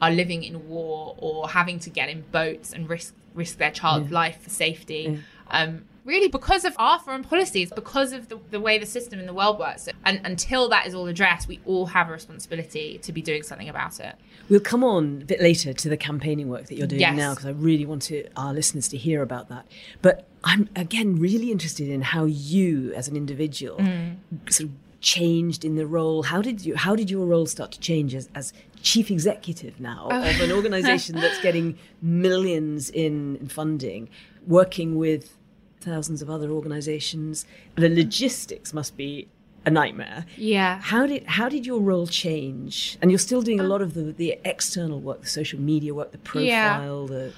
are living in war or having to get in boats and risk risk their child's life for safety um, really because of our foreign policies because of the, the way the system in the world works and until that is all addressed we all have a responsibility to be doing something about it We'll come on a bit later to the campaigning work that you're doing Yes. now because I really want to, our listeners to hear about that. But I'm again really interested in how you, as an individual, Mm. sort of changed in the role. How did you? How did your role start to change as, as chief executive now Oh. of an organisation that's getting millions in, in funding, working with thousands of other organisations? The logistics must be a nightmare. yeah How did how did your role change? And you're still doing a lot of the, the external work, the social media work, the Yeah. profile. The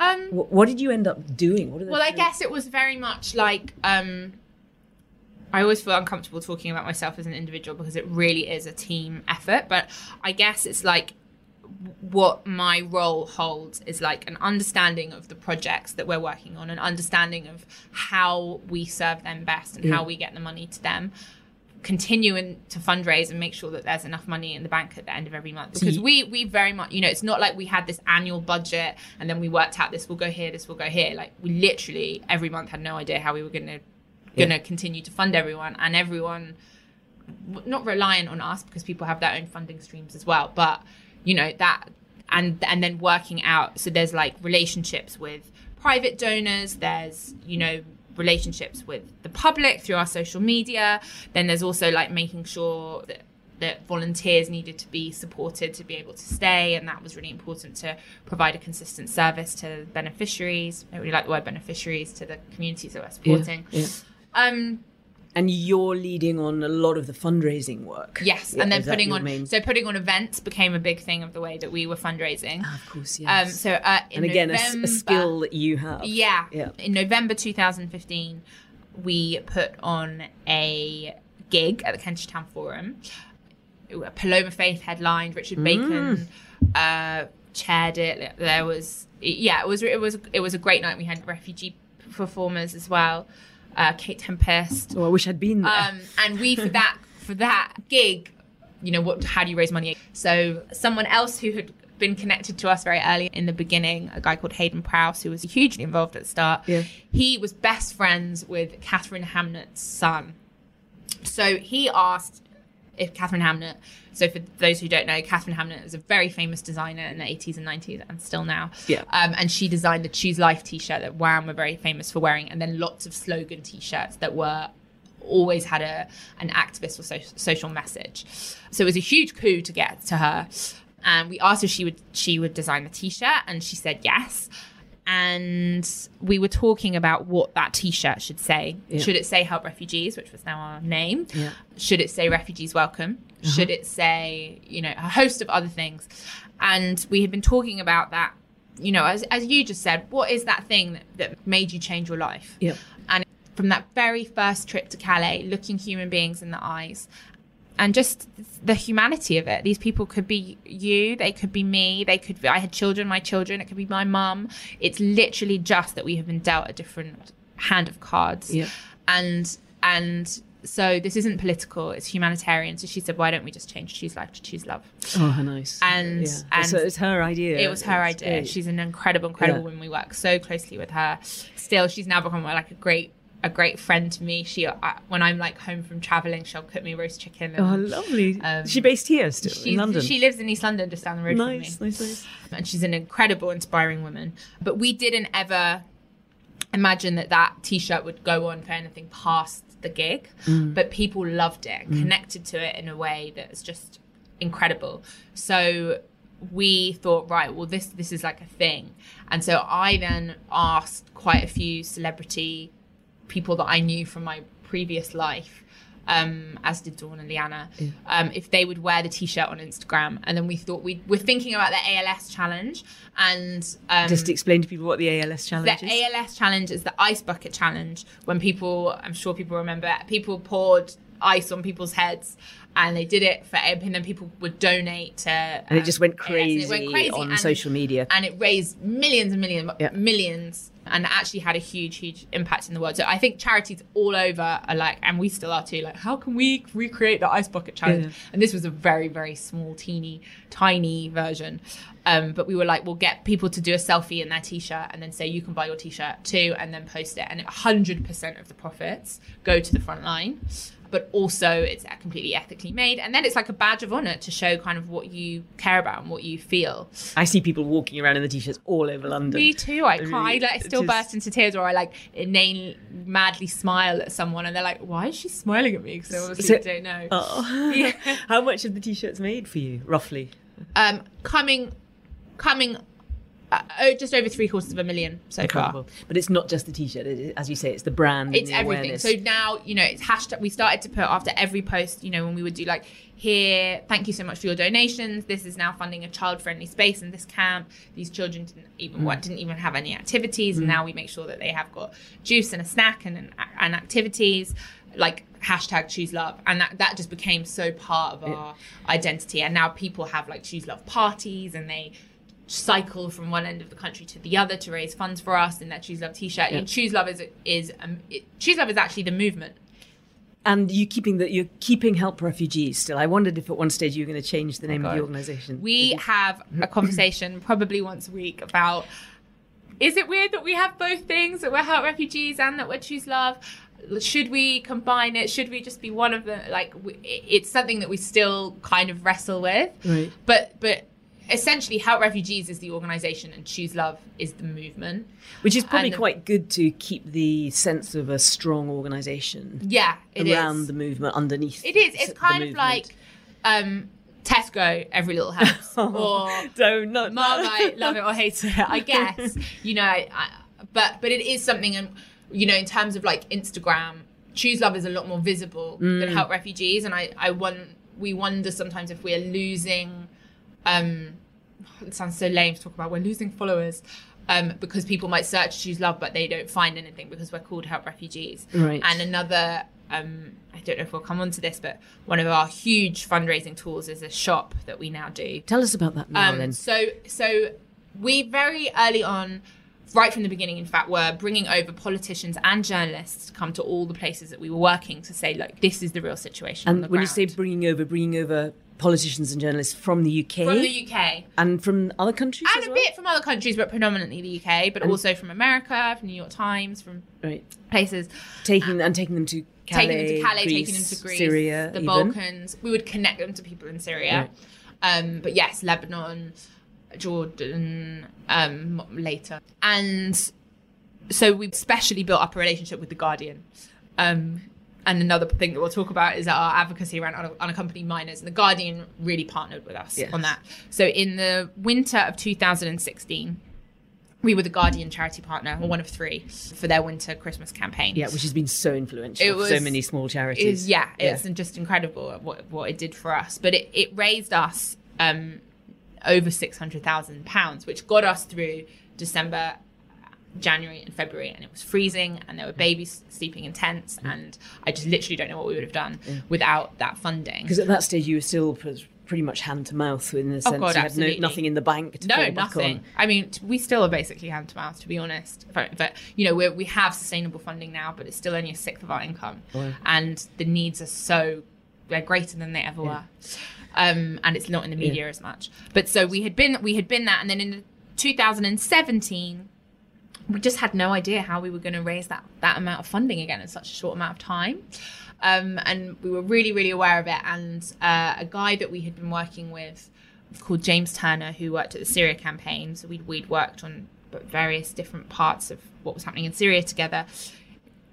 um what, what did you end up doing? Well, I guess it was very much like um, I always feel uncomfortable talking about myself as an individual because it really is a team effort. But I guess it's like what my role holds is like an understanding of the projects that we're working on, an understanding of how we serve them best and how mm. we get the money to them. Continuing to fundraise and make sure that there's enough money in the bank at the end of every month because we we very much you know it's not like we had this annual budget and then we worked out this will go here this will go here like we literally every month had no idea how we were going to going to continue to fund everyone and everyone not reliant on us because people have their own funding streams as well, but you know that and and then working out. So there's like relationships with private donors. There's you know relationships with the public through our social media. Then there's also like making sure that that volunteers needed to be supported to be able to stay, and that was really important to provide a consistent service to beneficiaries. I really like the word beneficiaries to the communities that we're supporting. Yeah. Um, And you're leading on a lot of the fundraising work. yes, Yeah, and then putting on main- so putting on events became a big thing of the way that we were fundraising. Ah, of course, Um, so uh, in and again, a November- skill that you have. Yeah. Yeah. In November 2015, we put on a gig at the Kentish Town Forum. Paloma Faith headlined, Richard Bacon uh, chaired it. There was yeah, it was it was it was a great night. We had refugee performers as well. Uh, Kate Tempest. Oh, I wish I'd been there. Um, and we for that for that gig, you know, what? How do you raise money? So someone else who had been connected to us very early in the beginning, a guy called Hayden Prowse, who was hugely involved at the start. Yeah. He was best friends with Katharine Hamnett's son. So he asked if Katharine Hamnett. So for those who don't know, Katharine Hamnett is a very famous designer in the 80s and 90s and still now. Yeah. Um, and she designed the Choose Life T-shirt that Wham were very famous for wearing, and then lots of slogan T-shirts that were always had a an activist or so, social message. So it was a huge coup to get to her. And we asked if she would she would design the T-shirt, and she said yes. And we were talking about what that T-shirt should say. Yeah. Should it say "Help Refugees," which was now our name? Yeah. Uh-huh. Should it say "Refugees Welcome"? Should it say you know a host of other things? And we had been talking about that. You know, as as you just said, what is that thing that, that made you change your life? Yeah. And from that very first trip to Calais, looking human beings in the eyes and just the humanity of it. These people could be you, they could be me, they could be, I had children, my children, it could be my mum. It's literally just that we have been dealt a different hand of cards. Yeah. And and so this isn't political, it's humanitarian. So she said, Why don't we just change choose life to choose love? Oh, how nice. And- yeah. and so it's her idea. It was her It's idea. great. She's an incredible, incredible Yeah. woman. We work so closely with her. Still, she's now become like a great, a great friend to me. She, uh, when I'm like home from traveling, she'll cook me roast chicken. Oh, lovely. Um, she based here still she's, in London? She lives in East London, just down the road nice, from me. nice, nice. And she's an incredible, inspiring woman. But we didn't ever imagine that that T-shirt would go on for anything past the gig. Mm. But people loved it and connected to it in a way that's just incredible. So we thought, right, well, this this is like a thing. And so I then asked quite a few celebrity people that I knew from my previous life. Um, as did Dawn and Lliana, um, if they would wear the t-shirt on Instagram, and then we thought we we're thinking about the ALS challenge, and um, Just explain to people what the ALS challenge the is. ALS challenge is the ice bucket challenge. When people, I'm sure people remember, people poured ice on people's heads, and they did it for, and then people would donate to. and it just went crazy, it went crazy on and- social media. and it raised millions and millions, Yeah. millions, and actually had a huge, huge impact in the world. So I think charities all over are like, and we still are too, like, how can we recreate the ice bucket challenge? Yeah. And this was a very, very small, teeny, tiny version. Um, but we were like, we'll get people to do a selfie in their t-shirt and then say you can buy your t-shirt too, and then post it. And 100% of the profits go to the front line. But also, it's completely ethically made, and then it's like a badge of honor to show kind of what you care about and what you feel. I see people walking around in the t-shirts all over London. Me too. I Really, cry. Like, I still just- burst into tears, or I like inane, madly smile at someone, and they're like, "Why is she smiling at me?" Because they obviously So- don't know. [LAUGHS] Oh. Yeah. [LAUGHS] How much of the t-shirts made for you, roughly? Um, coming, coming, uh, oh, just over three quarters of a million so Incredible. far. But it's not just the t-shirt. It, as you say, it's the brand. It's and the everything. awareness. So now, you know, it's hashtag. We started to put after every post, you know, when we would do like, here, thank you so much for your donations. This is now funding a child-friendly space in this camp. These children didn't even what mm. didn't even have any activities, and mm. now we make sure that they have got juice and a snack and and, and activities. Like hashtag choose love, and that that just became so part of our identity. And now people have like choose love parties, and they cycle from one end of the country to the other to raise funds for us in that choose love t-shirt Yeah. and choose love is is um, it, choose love is actually the movement and you keeping the you're keeping help refugees still. I wondered if at one stage you were going to change the name of the organisation. we have a [COUGHS] conversation probably once a week about is it weird that we have both things that we're help refugees and that we're choose love? Should we combine it? Should we just be one of them? Like it's something that we still kind of wrestle with. Right. But but essentially, Help Refugees is the organisation and Choose Love is the movement. Which is probably the- quite good to keep the sense of a strong organisation Yeah, it is. around the movement underneath. It is. It's kind of movement. like um, Tesco, every little helps, [LAUGHS] or Don't not Marmite, love it or hate it. I guess [LAUGHS] you know, I, but but it is something, and you know, in terms of like Instagram, Choose Love is a lot more visible than Help Refugees, and I I won, we wonder sometimes if we're losing. Um, it sounds so lame to talk about. We're losing followers. Um, because people might search choose love, but they don't find anything because we're called help refugees. Right. And another, um, I don't know if we'll come on to this, but one of our huge fundraising tools is a shop that we now do. Tell us about that now Um, then. so so we very early on, right from the beginning, in fact, were bringing over politicians and journalists to come to all the places that we were working to say, look, this is the real situation. on And the when you say bringing over, bringing over politicians and journalists from the UK from the UK and from other countries and a well? bit from other countries, but predominantly the UK, but also from America, from New York Times, from Right. places. Taking and taking them to Calais, taking them to Calais, Greece, taking them to Greece, Syria, the even. Balkans. We would connect them to people in Syria. Um, but yes, Lebanon, Jordan, um, later. And so we've specially built up a relationship with The Guardian. Um, and another thing that we'll talk about is our advocacy around un- unaccompanied minors. And The Guardian really partnered with us Yes. on that. So in the winter of 2016, we were the Guardian charity partner, or one of three, for their winter Christmas campaign. Yeah, which has been so influential It for so many small charities. is yeah, Yeah. it's just incredible what what it did for us. But it, it raised us um, over six hundred thousand pounds, which got us through December, January, and February, and it was freezing, and there were babies sleeping in tents, and I just literally don't know what we would have done without that funding. Because at that stage you were still pretty much hand to mouth in the sense Oh, God, you had no, nothing in the bank to No, fall back nothing. on. I mean, t- we still are basically hand to mouth, to be honest. But, you know, we're, we have sustainable funding now, but it's still only a sixth of our income, Wow. and the needs are so they're greater than they ever were, um, and it's not in the media as much. But so we had been we had been that, and then in 2017, we just had no idea how we were going to raise that that amount of funding again in such a short amount of time. Um, and we were really, really aware of it. And uh, a guy that we had been working with called James Turner, who worked at the Syria campaign, so we'd, we'd worked on various different parts of what was happening in Syria together.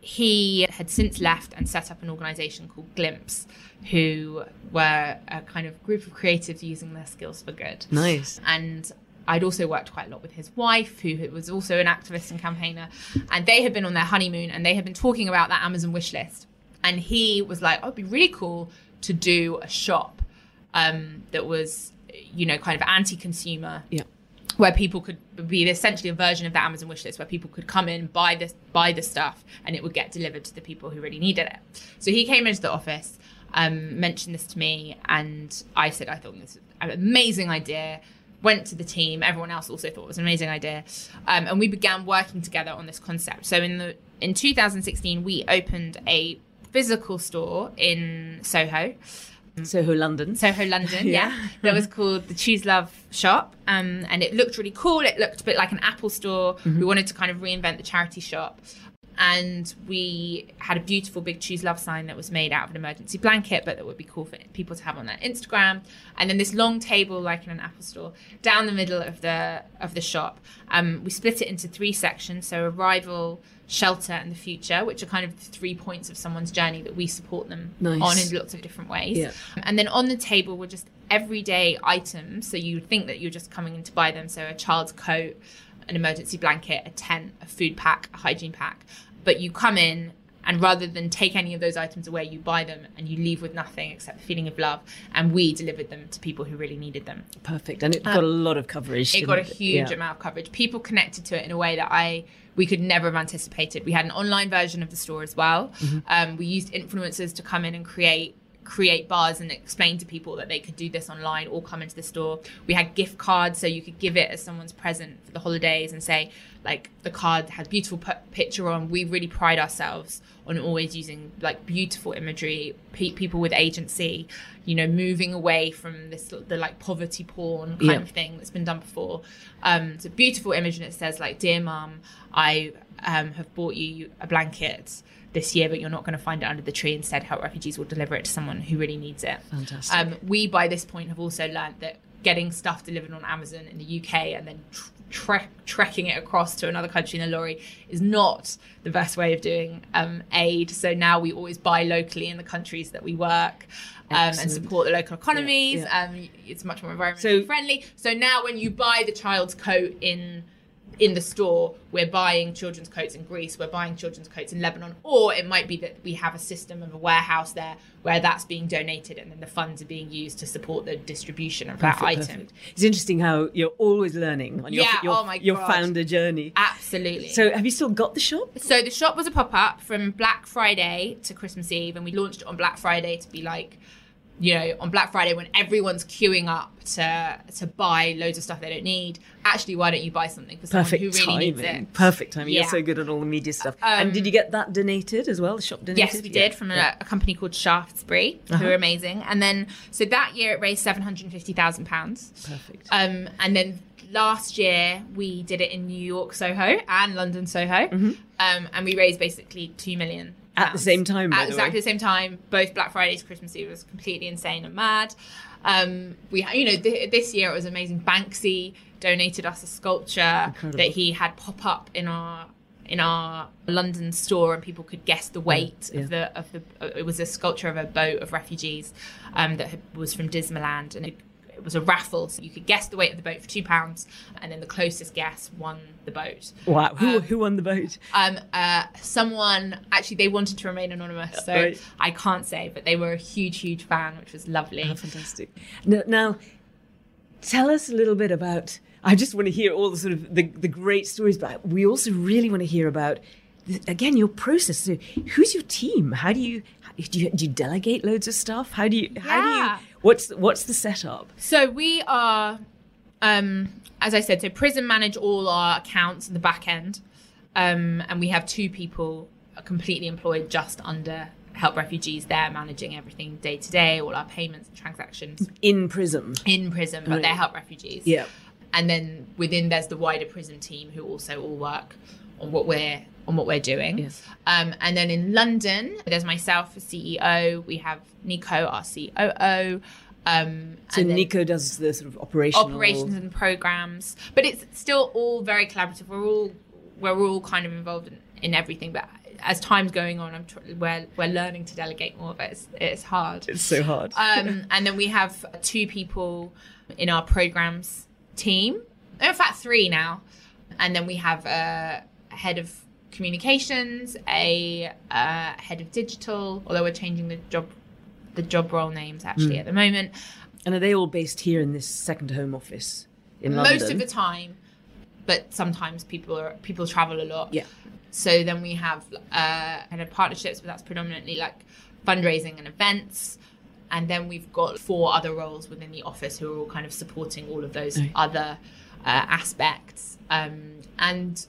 He had since left and set up an organization called Glimpse, who were a kind of group of creatives using their skills for good Nice. and I'd also worked quite a lot with his wife, who was also an activist and campaigner, and they had been on their honeymoon and they had been talking about that Amazon wish list. And he was like, "Oh, it'd be really cool to do a shop um, that was, you know, kind of anti-consumer, Yeah. where people could be essentially a version of the Amazon wish list, where people could come in, buy this, buy the stuff, and it would get delivered to the people who really needed it. So he came into the office, um, mentioned this to me, and I said I thought this was an amazing idea. Went to the team. Everyone else also thought it was an amazing idea, um, and we began working together on this concept. So in the in 2016, we opened a physical store in Soho. Soho, London. Soho, London, [LAUGHS] yeah. Yeah. that was called the Choose Love shop. Um, and it looked really cool. It looked a bit like an Apple store. We wanted to kind of reinvent the charity shop. And we had a beautiful big Choose Love sign that was made out of an emergency blanket, but that would be cool for people to have on their Instagram. And then this long table, like in an Apple store, down the middle of the of the shop. Um, we split it into three sections: so arrival, shelter, and the future, which are kind of the three points of someone's journey that we support them Nice. on in lots of different ways. Yeah. And then on the table were just everyday items. So you think that you're just coming in to buy them. So a child's coat, an emergency blanket, a tent, a food pack, a hygiene pack. But you come in and rather than take any of those items away, you buy them and you leave with nothing except the feeling of love. And we delivered them to people who really needed them. Perfect. And it got a lot of coverage. It got a huge Yeah. amount of coverage. People connected to it in a way that I we could never have anticipated. We had an online version of the store as well. Mm-hmm. Um, we used influencers to come in and create create bars and explain to people that they could do this online or come into the store. We had gift cards so you could give it as someone's present for the holidays and say, like the card had beautiful p- picture on. We really pride ourselves on always using like beautiful imagery, pe- people with agency, you know, moving away from this the like poverty porn kind Yeah. of thing that's been done before. Um, it's a beautiful image and it says like, "Dear Mum, I um, have bought you a blanket." This year, but you're not going to find it under the tree. Instead, Help Refugees will deliver it to someone who really needs it. Fantastic. Um, we, by this point, have also learned that getting stuff delivered on Amazon in the UK and then tr- trek trekking it across to another country in a lorry is not the best way of doing um, aid. So now we always buy locally in the countries that we work. Um, and support the local economies. Yeah, Um, it's much more environmentally So- friendly. So now, when you buy the child's coat in in the store, we're buying children's coats in Greece, we're buying children's coats in Lebanon, or it might be that we have a system of a warehouse there where that's being donated and then the funds are being used to support the distribution of that item. perfect. It's interesting how you're always learning on your Yeah, your, oh your founder journey. Absolutely. So have you still got the shop? So the shop was a pop up from Black Friday to Christmas Eve, and we launched it on Black Friday to be like, you know, on Black Friday when everyone's queuing up to to buy loads of stuff they don't need. Actually, why don't you buy something for someone Perfect who really timing. needs it? Perfect timing. You're so good at all the media stuff. Um, and did you get that donated as well? The shop donated? Yes, we Yeah. did from a, Yeah. a company called Shaftesbury, who Uh-huh. are amazing. And then, so that year it raised seven hundred fifty thousand pounds. Perfect. Um, and then last year we did it in New York Soho and London Soho, um, and we raised basically two million Mm-hmm. At the same time, At the exactly way. the same time, both Black Fridays, Christmas Eve was completely insane and mad. Um, we, you know, th- this year it was amazing. Banksy donated us a sculpture Incredible. that he had pop up in our in our London store, and people could guess the weight yeah. of the of the. Uh, it was a sculpture of a boat of refugees um, that had, was from Dismaland, and it, it was a raffle, so you could guess the weight of the boat for two pounds, and then the closest guess won the boat. Wow. Who, Um, who won the boat? Um, uh, someone actually they wanted to remain anonymous, so Right. I can't say, but they were a huge, huge fan, which was lovely. Oh, fantastic. Now, now, tell us a little bit about. I just want to hear all the sort of the, the great stories, but we also really want to hear about again your process. So, who's your team? How do you do? You, do you delegate loads of stuff? How do you? How do Yeah. you? What's what's the setup? So we are, um, as I said, so Prism manage all our accounts in the back end, um, and we have two people completely employed just under Help Refugees. They're managing everything day to day, all our payments and transactions In Prism. in Prism, but Right. they're Help Refugees. Yeah. and then within there's the wider Prism team who also all work on what we're on what we're doing. Yes. Um, and then in London, there's myself, as CEO. We have Nico, our COO. Um, So Nico does the sort of operational operations and programs, but it's still all very collaborative. We're all we're all kind of involved in, in everything, but as time's going on, I'm tr- we're we're learning to delegate more of it. It's, it's hard. It's so hard. [LAUGHS] Um, and then we have two people in our programs team. In fact, three now. And then we have a head of communications, a uh, head of digital. Although we're changing the job, the job role names actually at the moment. and are they all based here in this second home office in London? Most of the time, but sometimes people are people travel a lot. Yeah. So then we have uh, kind of partnerships, but that's predominantly like fundraising and events. And then we've got four other roles within the office who are all kind of supporting all of those Right. other uh, aspects. Um, and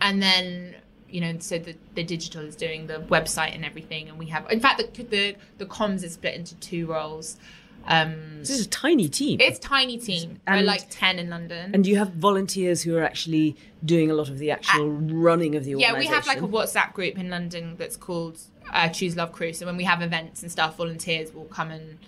and then you know, so the, the digital is doing the website and everything, and we have, in fact, the the, the comms is split into two roles. Um, This is a tiny team. it's tiny team. We're like ten in London. and you have volunteers who are actually doing a lot of the actual running of the Uh, yeah, we have like a WhatsApp group in London that's called uh, Choose Love Crew. So when we have events and stuff, volunteers will come and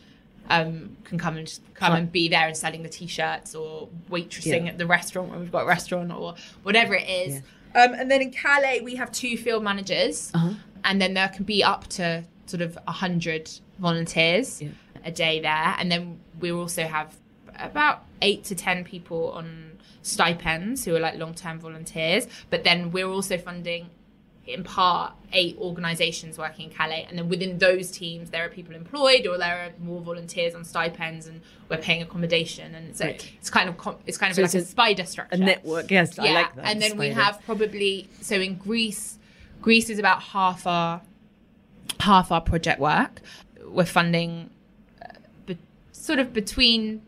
um, can come and come and be there and selling the t-shirts or waitressing Yeah. at the restaurant when we've got a restaurant or whatever it is. Um, and then in Calais we have two field managers, Uh-huh. and then there can be up to sort of a hundred volunteers Yeah. a day there, and then we also have about eight to ten people on stipends who are like long-term volunteers. But then we're also funding in part eight organizations working in Calais and then within those teams there are people employed or there are more volunteers on stipends and we're paying accommodation and so Right. it's kind of com- it's kind of So like a a- spider structure a network. Yes, I like that. and then we have probably so in Greece, Greece is about half our half our project work. We're funding uh, be, sort of between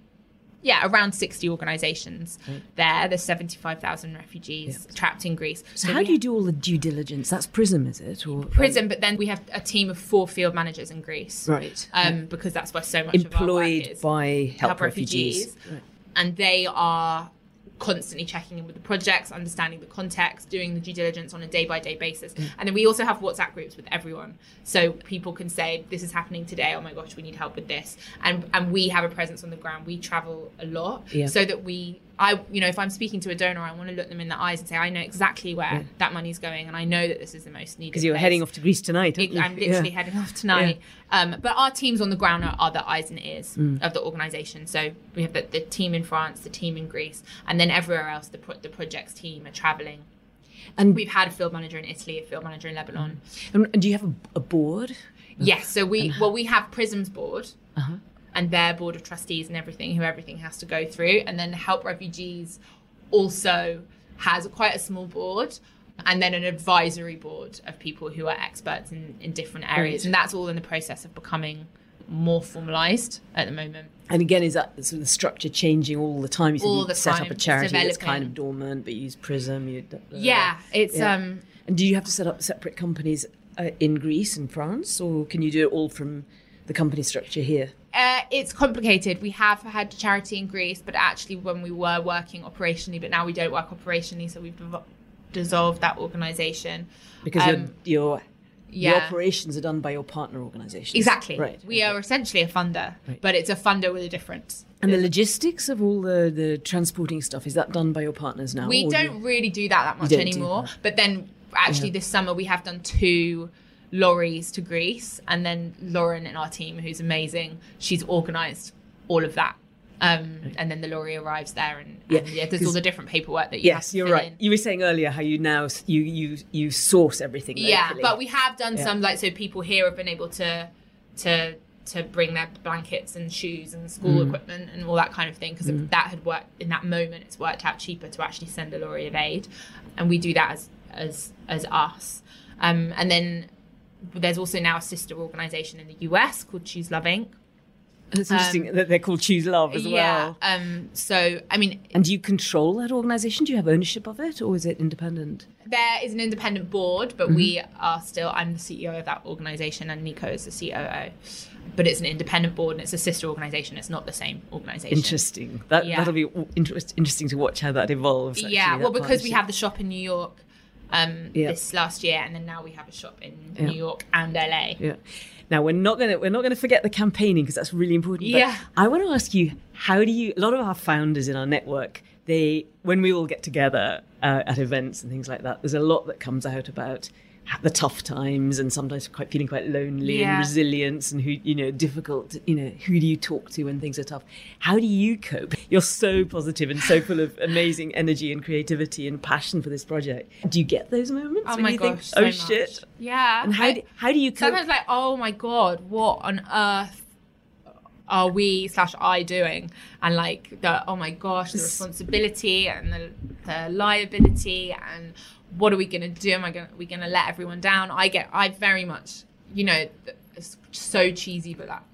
yeah, around 60 organizations there. There's 75,000 refugees trapped in Greece. So, how do you do all the due diligence? That's Prism, is it? Or prison, but then we have a team of four field managers in Greece. Right. Um, because that's where so much of our work employed by help, help refugees. Right. and they are constantly checking in with the projects, understanding the context, doing the due diligence on a day by day basis. Mm. And then we also have WhatsApp groups with everyone. So people can say, This is happening today, oh my gosh, we need help with this. And and we have a presence on the ground. We travel a lot Yeah. so that we I you know, if I'm speaking to a donor, I want to look them in the eyes and say, I know exactly where that money's going and I know that this is the most needed. Because you're place." heading off to Greece tonight. aren't It- you? I'm literally Yeah. heading off tonight. Um, but our teams on the ground are, are the eyes and ears Mm. of the organisation. So we have the, the team in France, the team in Greece, and then everywhere else, the, pro- the projects team are travelling. And, We've had a field manager in Italy, a field manager in Lebanon. and, and do you have a, a board? Yes, so we well we have Prism's board Uh-huh. And their board of trustees and everything, who everything has to go through, and then Help Refugees also has quite a small board. And then an advisory board of people who are experts in, in different areas. Right. And that's all in the process of becoming more formalized at the moment. And again, is that sort of the structure changing all the time? You All you the set time. up a charity that's kind of dormant, but you use Prism. You, Yeah, it's Yeah. um And do you have to set up separate companies uh, in Greece and France, or can you do it all from the company structure here? Uh, it's complicated. We have had charity in Greece, but actually, when we were working operationally, but now we don't work operationally, so we've dissolved that organisation. Because Um, yeah. your operations are done by your partner organisations. Exactly. Right. We are essentially a funder, Right. but it's a funder with a difference. And the logistics of all the, the transporting stuff is that done by your partners now? We or do you- don't really do that that much anymore. But then, actually, Yeah. this summer we have done two lorries to Greece, and then Lauren in our team, who's amazing, she's organised all of that. Um, and then the lorry arrives there, and, Yeah, and yeah, there's all the different paperwork that you Yes, you're right. in. You were saying earlier how you now you you you source everything. Yeah, but we have done Yeah. some like so people here have been able to to to bring their blankets and shoes and school Mm. equipment and all that kind of thing because that had worked in that moment. It's worked out cheaper to actually send a lorry of aid, and we do that as as as us. Um, and then there's also now a sister organisation in the US called Choose Love Inc. it's interesting that they're called Choose Love as um, yeah. well. Um. So I mean, And do you control that organisation? Do you have ownership of it, or is it independent? there is an independent board, but Mm-hmm. we are still. I'm the CEO of that organisation, and Nico is the COO. But it's an independent board, and it's a sister organisation. It's not the same organisation. Interesting. That Yeah. that'll be interest, interesting to watch how that evolves. actually, yeah. Well, because we have the shop in New York. Um, Yeah. this last year, and then now we have a shop in Yeah. New York and LA. Yeah. Now we're not gonna we're not gonna forget the campaigning because that's really important. Yeah. I want to ask you, how do you? A lot of our founders in our network, they when we all get together uh, at events and things like that, there's a lot that comes out about the tough times and sometimes quite feeling quite lonely and resilience and who you know difficult you know who do you talk to when things are tough how do you cope you're so positive and so full of [LAUGHS] amazing energy and creativity and passion for this project do you get those moments Oh when my you gosh! think so oh much. shit Yeah. and how I- do, how do you cope sometimes like oh my god what on earth are we slash i doing and like the oh my gosh the responsibility and the, the liability and what are we gonna do? Am i gonna we gonna let everyone down? I get i very much you know it's so cheesy but that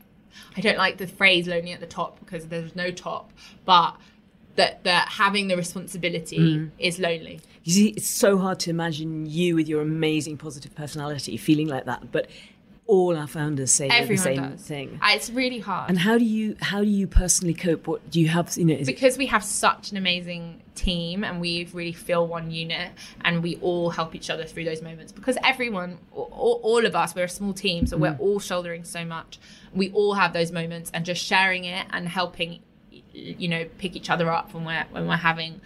i don't like the phrase lonely at the top because there's no top but that that having the responsibility Mm. is lonely. You see, it's so hard to imagine you with your amazing positive personality feeling like that, but all our founders say the same does thing. Uh, it's really hard And how do you how do you personally cope? What do you have? You know, because we have such an amazing team and we really feel one unit and we all help each other through those moments because everyone all, all of us we're a small team so Mm. we're all shouldering so much we all have those moments and just sharing it and helping you know pick each other up when we're when we're having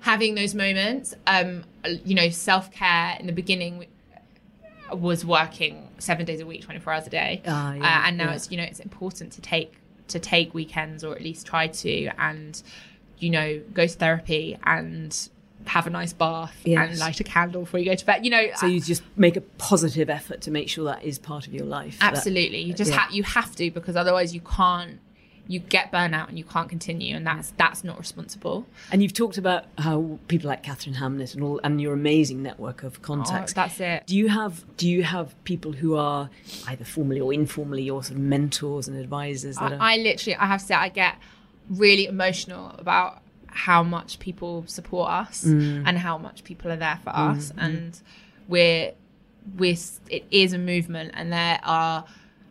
having those moments um you know self-care in the beginning was working seven days a week 24 hours a day Ah, yeah, uh, and now yeah. it's you know it's important to take to take weekends or at least try to and you know go to therapy and have a nice bath Yes. and light a candle before you go to bed you know so you just make a positive effort to make sure that is part of your life. that- absolutely you just yeah. have you have to because otherwise you can't you get burnout and you can't continue and that's that's not responsible and you've talked about how people like Katharine Hamnett and all, and your amazing network of contacts. Oh, that's it Do you have do you have people who are either formally or informally your sort of mentors and advisors that are I, I literally, I have to say, I get really emotional about how much people support us Mm. and how much people are there for us and we're we're it is a movement and there are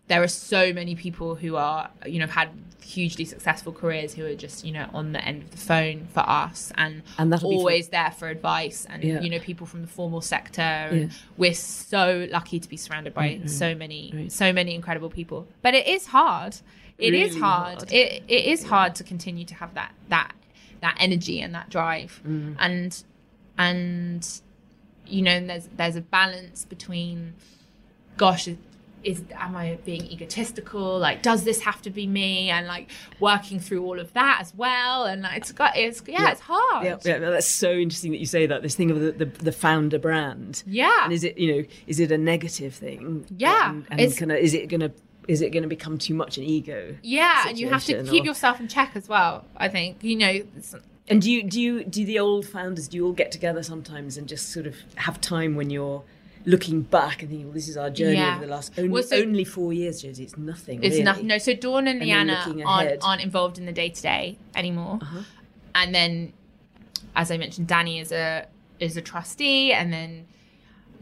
there are so many people who are you know have had hugely successful careers who are just you know on the end of the phone for us and, And that'll for- always there for advice and Yeah. you know people from the formal sector and Yeah. we're so lucky to be surrounded by so many Right. so many incredible people but it is hard It is Really hard. hard. It it is hard to continue to have that that that energy and that drive, Mm. and and you know, there's there's a balance between, gosh, is, am I being egotistical? Like, does this have to be me? And like working through all of that as well. And like, it's got it's yeah, Yeah. it's hard. Yeah, yeah, that's so interesting that you say that. This thing of the, the, the founder brand. Yeah. And is it you know is it a negative thing? Yeah, And, and kinda, is it gonna is it gonna become too much an ego? Yeah, and you have to keep or- yourself in check as well. I think you know. And do you do you do the old founders? Do you all get together sometimes and just sort of have time when you're looking back and thinking, well, this is our journey Yeah. over the last only, Well, so- only four years, Josie. It's nothing. It's really. nothing. No, so Dawn and And Lliana aren't, aren't involved in the day to day anymore. Uh-huh. And then, as I mentioned, Danny is a is a trustee, and then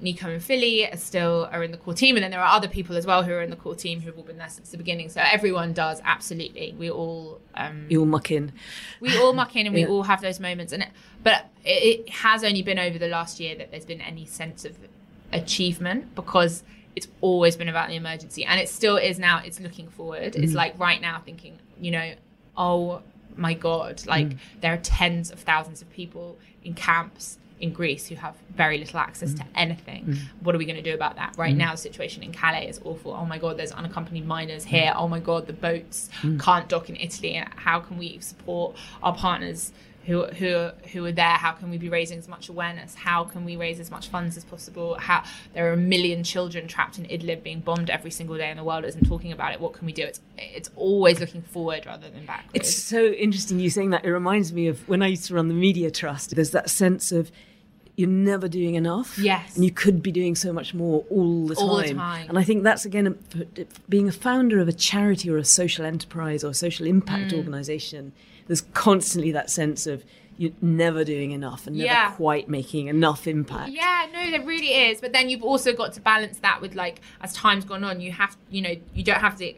Nico and Philly are still are in the core team, and then there are other people as well who are in the core team who've all been there since the beginning. So everyone does absolutely. We all um, You all muck in. we all muck in and we [LAUGHS] all have those moments and it, but it, it has only been over the last year that there's been any sense of achievement because it's always been about the emergency and it still is now it's looking forward Mm-hmm. it's like right now thinking you know oh my god like Mm. there are tens of thousands of people in camps in Greece who have very little access Mm. to anything. What are we going to do about that? Right now, the situation in Calais is awful. Oh my God, there's unaccompanied minors Mm. here. Oh my God, the boats can't dock in Italy. And how can we support our partners who who who are there? How can we be raising as much awareness? How can we raise as much funds as possible? How there are a million children trapped in Idlib being bombed every single day, and the world isn't talking about it. What can we do? It's it's always looking forward rather than backwards. It's so interesting you saying that. It reminds me of when I used to run the Media Trust. There's that sense of you're never doing enough. Yes. And you could be doing so much more all the time. All the time. And I think that's, again, being a founder of a charity or a social enterprise or a social Mm. impact organization, there's constantly that sense of you're never doing enough and never Yeah. quite making enough impact. Yeah, no, there really is. But then you've also got to balance that with like as time's gone on, you have you know, you don't have to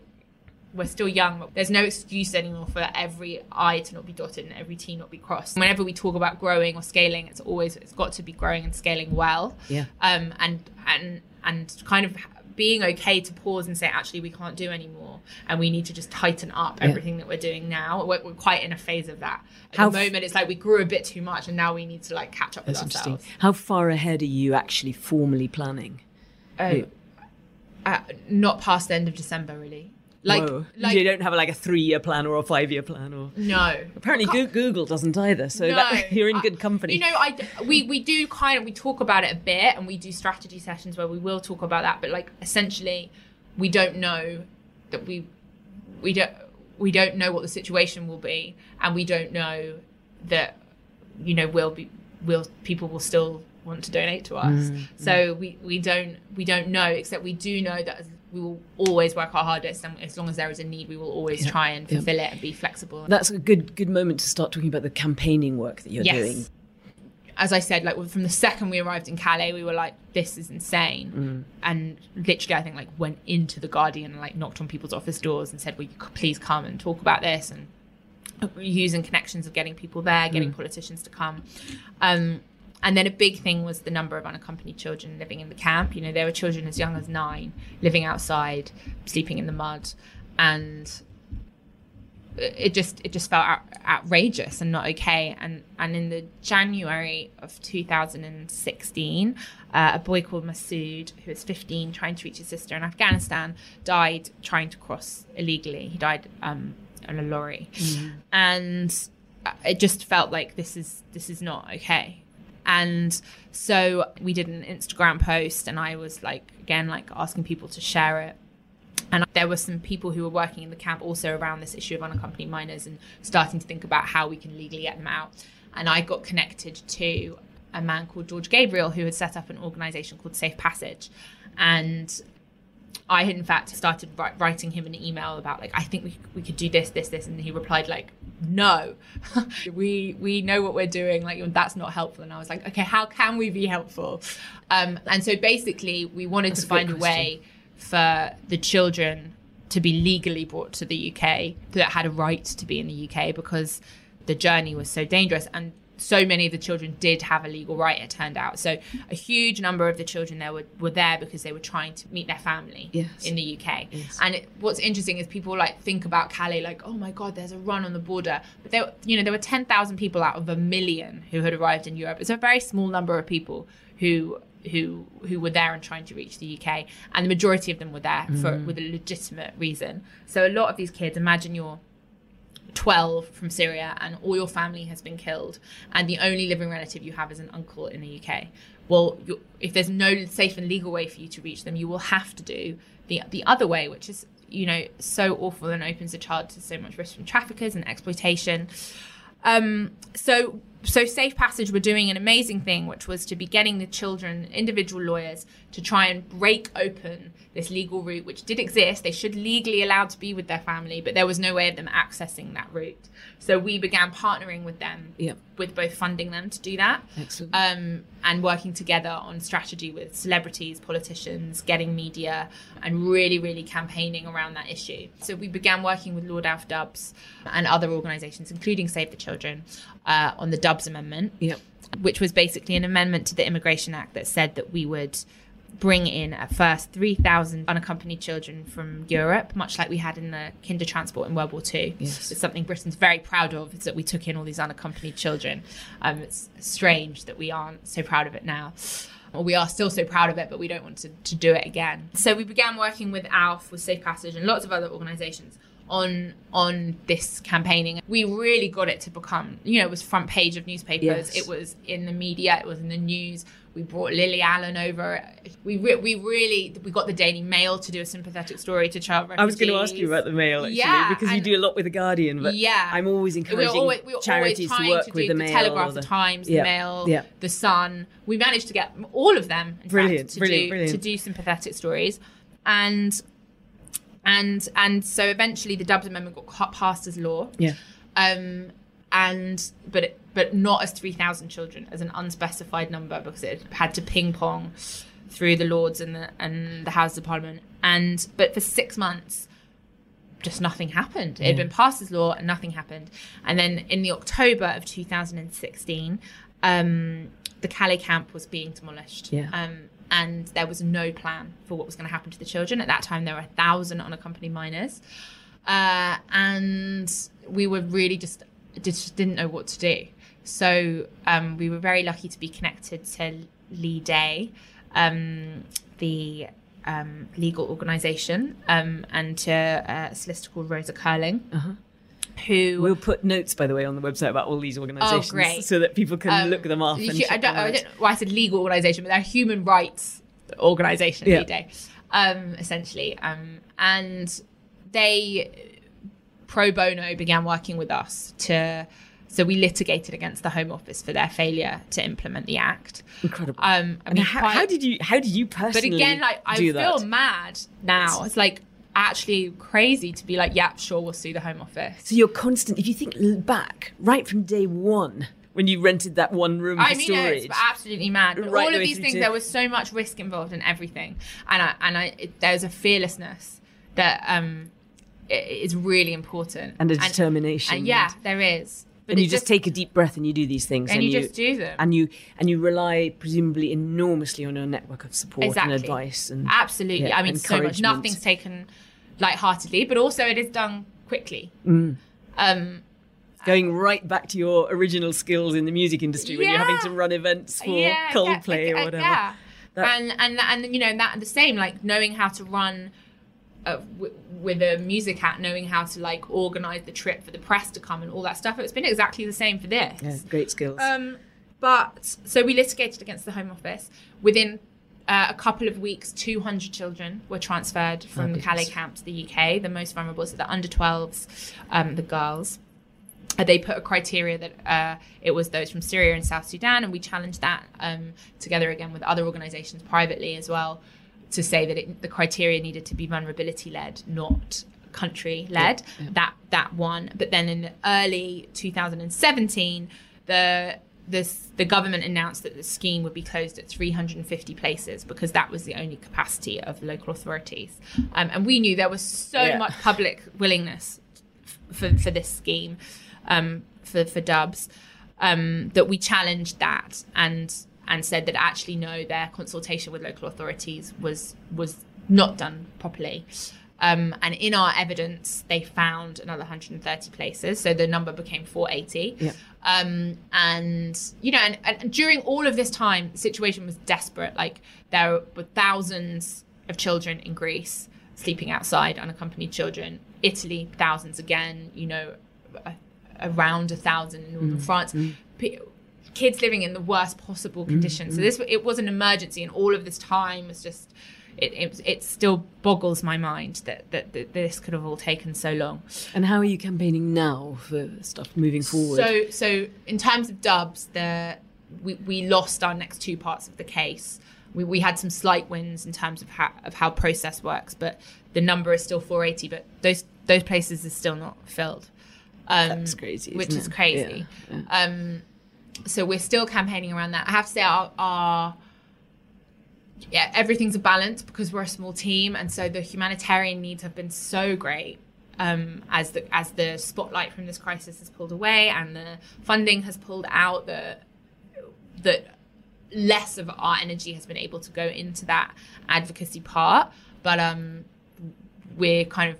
we're still young, but there's no excuse anymore for every I to not be dotted and every T not be crossed. Whenever we talk about growing or scaling, it's always it's got to be growing and scaling well. Yeah. Um and and and kind of being okay to pause and say actually we can't do anymore and we need to just tighten up Yeah. everything that we're doing now we're, we're quite in a phase of that at How the f- moment it's like we grew a bit too much and now we need to like catch up That's with interesting. ourselves How far ahead are you actually formally planning? Oh, uh, not past the end of December, really. Like, like you don't have like a three-year plan or a five-year plan or... no. Apparently, Goo- Google doesn't either, so No. that, [LAUGHS] you're in good company. You know, I we we do kind of we talk about it a bit, and we do strategy sessions where we will talk about that. But like, essentially, we don't know that we we don't we don't know what the situation will be, and we don't know that you know will be will people will still want to donate to us. Mm, So we we don't we don't know, except we do know that we will always work our hardest, and as long as there is a need, we will always Yeah. try and Yeah. fulfill it and be flexible. That's a good good moment to start talking about the campaigning work that you're Yes. doing. as I said, like from the second we arrived in Calais, we were like, "This is insane," mm. and literally, I think like went into the Guardian and like knocked on people's office doors and said, "Will you please come and talk about this?" and uh, using connections of getting people there, getting mm. politicians to come. Um, and then a big thing was the number of unaccompanied children living in the camp. You know, there were children as young as nine living outside, sleeping in the mud, and it just it just felt out, outrageous and not okay. And and in the January of 2016, uh, a boy called Masood, who was 15, trying to reach his sister in Afghanistan, died trying to cross illegally. He died um, on a lorry, and it just felt like this is this is not okay. And so we did an Instagram post, and I was like again like asking people to share it and there were some people who were working in the camp also around this issue of unaccompanied minors and starting to think about how we can legally get them out. And I got connected to a man called George Gabriel who had set up an organization called Safe Passage. And I had in fact started writing him an email about like I think we, we could do this this this and he replied like no. [LAUGHS] We we know what we're doing like that's not helpful. And I was like okay how can we be helpful? Um, and so basically we wanted That's to a find a way for the children to be legally brought to the UK that had a right to be in the UK because the journey was so dangerous. And so many of the children did have a legal right it turned out. So a huge number of the children there were, were there because they were trying to meet their family Yes. in the UK Yes. and it, what's interesting is people like think about Calais like oh my god there's a run on the border. But there you know there were 10,000 people out of a million who had arrived in Europe. It's a very small number of people who who who were there and trying to reach the UK and the majority of them were there for mm. with a legitimate reason. So a lot of these kids imagine you're 12 from Syria and all your family has been killed and the only living relative you have is an uncle in the UK. Well, if there's no safe and legal way for you to reach them, you will have to do the the other way, which is you know so awful and opens a child to so much risk from traffickers and exploitation. Um, so so safe passage were doing an amazing thing which was to be getting the children individual lawyers to try and break open this legal route which did exist they should legally allowed to be with their family but there was no way of them accessing that route so we began partnering with them Yep. with both funding them to do that Excellent. um, and working together on strategy with celebrities, politicians, getting media, and really, really campaigning around that issue. So we began working with Lord Alf Dubs and other organisations, including Save the Children, uh, on the Dubs Amendment, Yep. which was basically an amendment to the Immigration Act that said that we would bring in at first 3,000 unaccompanied children from Europe, much like we had in the Kindertransport in World War II. Yes. It's something Britain's very proud of, is that we took in all these unaccompanied children. Um, it's strange that we aren't so proud of it now. Or we are still so proud of it, but we don't want to, to do it again. So we began working with ALF, with Safe Passage, and lots of other organisations on on this campaigning. We really got it to become, you know, it was front page of newspapers. Yes. It was in the media. It was in the news. We brought Lily Allen over. We re- we really we got the Daily Mail to do a sympathetic story to child refugees. I was going to ask you about the mail actually Yeah, because you do a lot with the Guardian, but Yeah. I'm always encouraging We're encouraging always, we're charities always trying to work to with the the, Mail. Telegraph, or the Times, Yeah, the Mail, yeah. the Sun. We managed to get all of them, in Brilliant, fact, to brilliant, do brilliant. to do sympathetic stories, and and and so eventually the Dubs Amendment got passed as law. Yeah. Um, and but it, but not as three thousand children, as an unspecified number because it had to ping pong through the Lords and the and the Houses of Parliament. And but for six months, just nothing happened. It had been passed as law and nothing happened. And then in the October of 2016, um, the Calais camp was being demolished. Yeah. Um, and there was no plan for what was going to happen to the children. At that time, there were a thousand unaccompanied minors. Uh, and we were really just, just didn't know what to do. So um, we were very lucky to be connected to Leigh Day, um, the um, legal organisation, um, and to a solicitor called Rosa Curling, who We'll put notes, by the way, on the website about all these organisations, Oh, great. so that people can Um, look them up. you And should- I don't, I don't know why I said legal organisation, but they're a human rights organisation, Yeah. Day, um, essentially. Um, and they, pro bono, began working with us to. So we litigated against the Home Office for their failure to implement the Act. Incredible. Um, I mean, how, quite- how did you? How did you personally? But again, like I feel that? mad now. It's like actually crazy to be like, yeah, sure, we'll sue the Home Office. So you're constant. If you think back, right from day one, when you rented that one room for I mean, storage, it's absolutely mad. But Right all of these things, to- there was so much risk involved in everything, and I, and I, it, there's a fearlessness that um is really important and a determination. And yeah, there is. But and you just, take a deep breath and you do these things, and you just do them. and you and you rely presumably enormously on your network of support Exactly. and advice and Absolutely. yeah, I mean, so much. Nothing's taken lightheartedly, but also it is done quickly. Mm. Um, going right back to your original skills in the music industry when you're having to run events for yeah, Coldplay yeah, or whatever. Yeah. That- and and and you know that the same like knowing how to run uh, w- with a music act, knowing how to like organize the trip for the press to come and all that stuff. It's been exactly the same for this. Yeah, great skills. Um, but so we litigated against the Home Office. Within uh, a couple of weeks, 200 children were transferred from the Calais camp to the UK. The most vulnerable, so the under 12s, um, the girls. Uh, they put a criteria that uh, it was those from Syria and South Sudan, and we challenged that um, together again with other organisations privately as well to say that it, the criteria needed to be vulnerability led, not country led. Yeah, yeah. That that one. But then in early 2017, the this, the government announced that the scheme would be closed at 350 places because that was the only capacity of local authorities. Um, and we knew there was so Yeah. much public willingness f- for, for this scheme um, for, for dubs um, that we challenged that and and said that actually no, their consultation with local authorities was was not done properly. Um, and in our evidence, they found another 130 places, so the number became 480. Yeah. Um, and you know, and, and during all of this time, the situation was desperate. Like there were thousands of children in Greece sleeping outside, unaccompanied children. Italy, thousands again. You know, a, around a thousand in northern France. P- kids living in the worst possible conditions. So this it was an emergency, and all of this time was just. It, it, it still boggles my mind that, that, that this could have all taken so long. And how are you campaigning now for stuff moving forward? So, so in terms of dubs, the we, we lost our next two parts of the case. We, we had some slight wins in terms of how of how process works, but the number is still 480. But those those places are still not filled. Um, That's crazy, which isn't is it? crazy. Yeah, Um, so we're still campaigning around that. I have to say, our, our yeah, everything's a balance because we're a small team, and so the humanitarian needs have been so great. Um, as the as the spotlight from this crisis has pulled away and the funding has pulled out, that that less of our energy has been able to go into that advocacy part. But um, we're kind of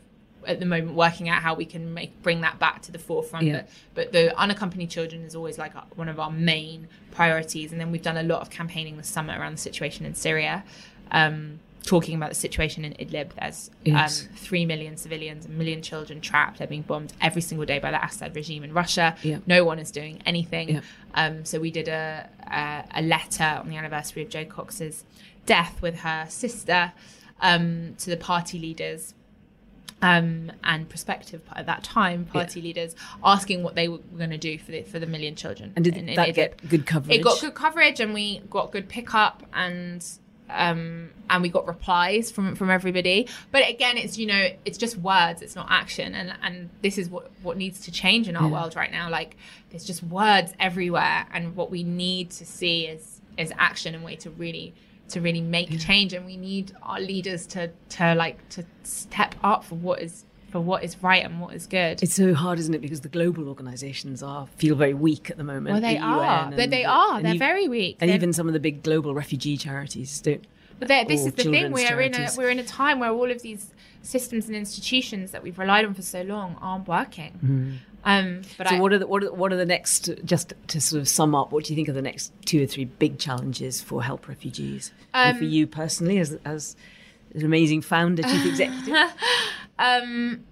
at the moment working out how we can make bring that back to the forefront. Yeah. But, but the unaccompanied children is always like one of our main priorities. And then we've done a lot of campaigning this summer around the situation in Syria. Um, talking about the situation in Idlib. There's Yes. um, three million civilians, a million children trapped. They're being bombed every single day by the Assad regime in Russia. Yeah. No one is doing anything. Yeah. Um, so we did a, a a letter on the anniversary of Jo Cox's death with her sister um, to the party leaders. Um, and prospective at that time, party leaders asking what they were going to do for the for the million children. and did in- in that Idlib. get good coverage? It got good coverage, and we got good pickup, and um, and we got replies from from everybody. But again, it's you know, it's just words, it's not action, and and this is what what needs to change in our Yeah. world right now. Like there's just words everywhere, and what we need to see is is action and way to really to really make change, and we need our leaders to to like to step up for what is for what is right and what is good. It's so hard, isn't it? Because the global organisations are feel very weak at the moment. well, they the are. They, they are. They're very weak. And They're- even some of the big global refugee charities don't. But this is the thing. We're in a we're in a time where all of these systems and institutions that we've relied on for so long aren't working. Um, but Mm-hmm. So I, what are the what are, what are the next? Just to sort of sum up, what do you think are the next two or three big challenges for help refugees and Um, for you personally as as an amazing founder, chief executive? [LAUGHS] um,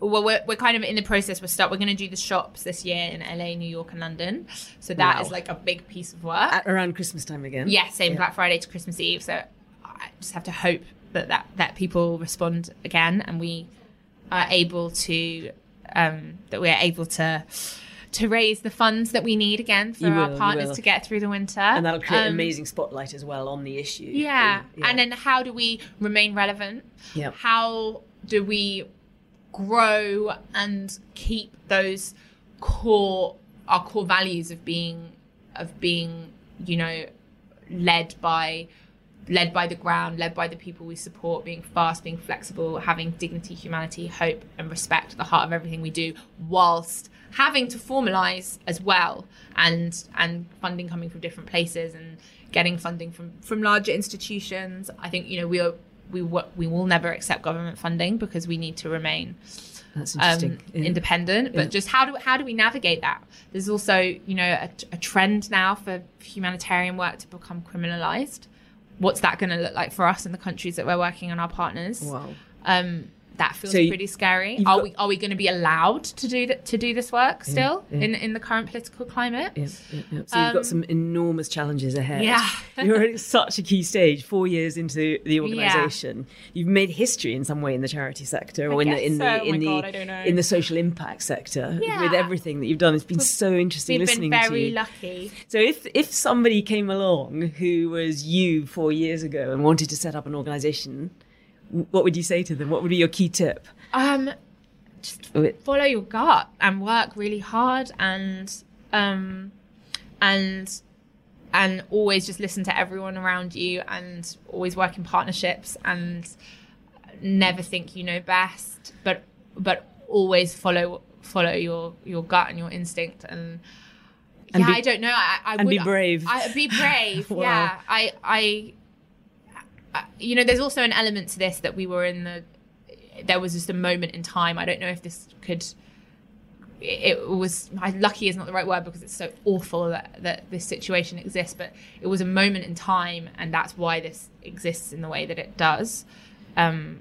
well, we're, we're kind of in the process. We're start. We're going to do the shops this year in LA, New York, and London. So that is Wow. like a big piece of work. At, around Christmas time again. yeah, same Yeah. Black Friday to Christmas Eve. So I just have to hope that that, that people respond again, and we are able to um, that we're able to to raise the funds that we need again for You our partners to get through the winter. And that'll create an Um, amazing spotlight as well on the issue. Yeah. Yeah. And then how do we remain relevant? Yeah. How do we grow and keep those core our core values of being of being, you know, led by led by the ground, led by the people we support, being fast, being flexible, having dignity, humanity, hope, and respect at the heart of everything we do, whilst having to formalize as well and and funding coming from different places and getting funding from from larger institutions. I think you know we are we we will never accept government funding because we need to remain That's um. Yeah. independent. But Yeah. just how do how do we navigate that? There's also you know a, a trend now for humanitarian work to become criminalized. What's that going to look like for us in the countries that we're working on our partners? Wow. Um, that feels So pretty scary. Are got- we are we going to be allowed to do that to do this work still yeah. in in the current political climate? Yeah, yeah, yeah. So you've got Um, some enormous challenges ahead. Yeah. [LAUGHS] You're at such a key stage, four years into the organisation. You've made history in some way in the charity sector or in the in so. the Oh in the God, I know. in the social impact sector Yeah. with everything that you've done. It's been so interesting We've listening been very lucky. So if if somebody came along who was you four years ago and wanted to set up an organisation, what would you say to them? What would be your key tip? Um, just follow your gut and work really hard and um and and always just listen to everyone around you and always work in partnerships and never think you know best but but always follow follow your your gut and your instinct and, And yeah be- I don't know I, I and would, be brave. I, be brave [LAUGHS] Wow. yeah I I I- you know there's also an element to this that we were in the there was just a moment in time. I don't know if this could. It was lucky is not the right word because it's so awful that, that this situation exists, but it was a moment in time, and that's why this exists in the way that it does. Um,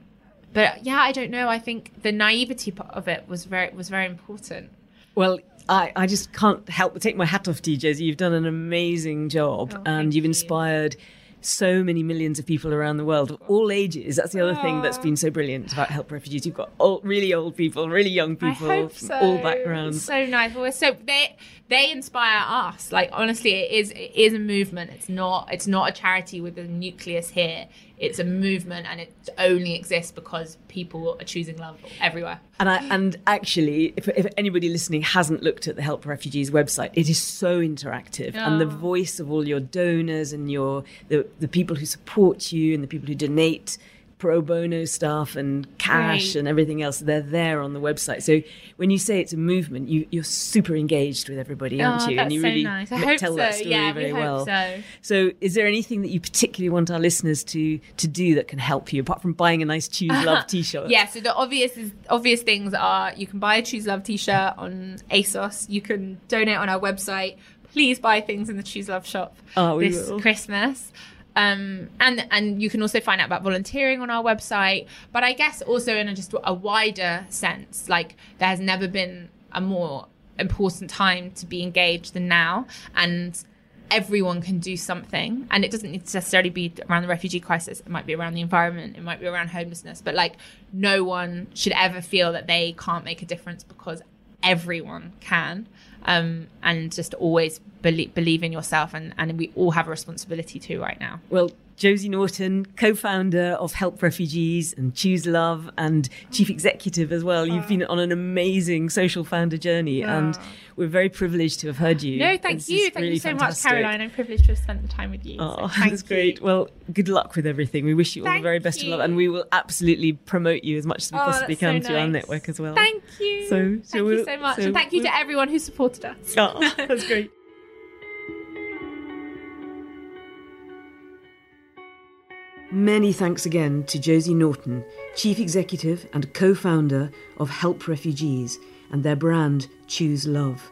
but yeah, I don't know. I think the naivety part of it was very was very important. Well, I, I just can't help but take my hat off Josie. You've done an amazing job Oh, and you've you. So many millions of people around the world, all ages. That's the other thing that's been so brilliant about Help Refugees. You've got old, really old people, really young people so. all backgrounds. So nice. Well, so they they inspire us. Like honestly, it is it is a movement. It's not it's not a charity with a nucleus here. It's a movement, and it only exists because people are choosing love everywhere. And I, and actually, if, if anybody listening hasn't looked at the Help Refugees website, it is so interactive, and the voice of all your donors and your the, the people who support you and the people who donate pro bono stuff and cash Great. and everything else, they're there on the website. So when you say it's a movement, you, you're super engaged with everybody, aren't Oh, you? that's and you so really nice. I ma- hope tell that so. story Yeah, we very hope well. so. So, is there anything that you particularly want our listeners to to do that can help you, apart from buying a nice Choose Love [LAUGHS] T-shirt? Yeah, so the obvious is obvious things are you can buy a Choose Love t-shirt on ASOS. You can donate on our website. Please buy things in the Choose Love shop Oh, this will. Christmas. Um, and and you can also find out about volunteering on our website. But I guess also in a, just a wider sense, like there has never been a more important time to be engaged than now, and everyone can do something. And it doesn't need to necessarily be around the refugee crisis. It might be around the environment. It might be around homelessness. But like no one should ever feel that they can't make a difference because everyone can um, and just always believe, believe in yourself and, and we all have a responsibility to right now. Well, Josie Naughton, co-founder of Help Refugees and Choose Love, and chief executive as well. You've been on an amazing social founder journey, ah. and we're very privileged to have heard you. no thank This you thank really you so fantastic. much caroline i'm privileged to have spent the time with you Oh, so that's great. Well, good luck with everything. We wish you all Thank the very best of luck, you. and we will absolutely promote you as much as we Oh, possibly can so through our network as well. thank you So- so thank you so much so and thank you to everyone who supported us Oh, [LAUGHS] that's great. Many thanks again to Josie Naughton, Chief Executive and co founder of Help Refugees and their brand Choose Love.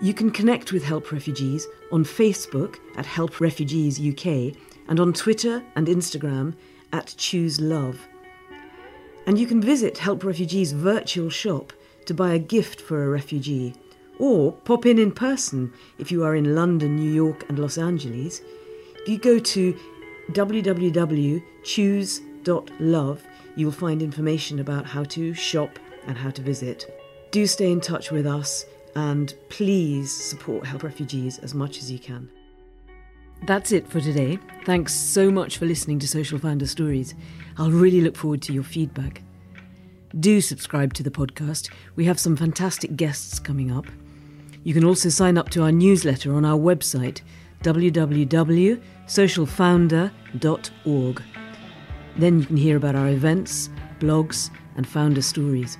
You can connect with Help Refugees on Facebook at Help Refugees UK and on Twitter and Instagram at Choose Love. And you can visit Help Refugees' virtual shop to buy a gift for a refugee, or pop in in person if you are in London, New York, and Los Angeles. If you go to www.choose.love, you will find information about how to shop and how to visit. Do stay in touch with us and please support Help Refugees as much as you can. That's it for today. Thanks so much for listening to Social Founder Stories. I'll really look forward to your feedback. Do subscribe to the podcast. We have some fantastic guests coming up. You can also sign up to our newsletter on our website, www.socialfounder.org. Then you can hear about our events, blogs, and founder stories.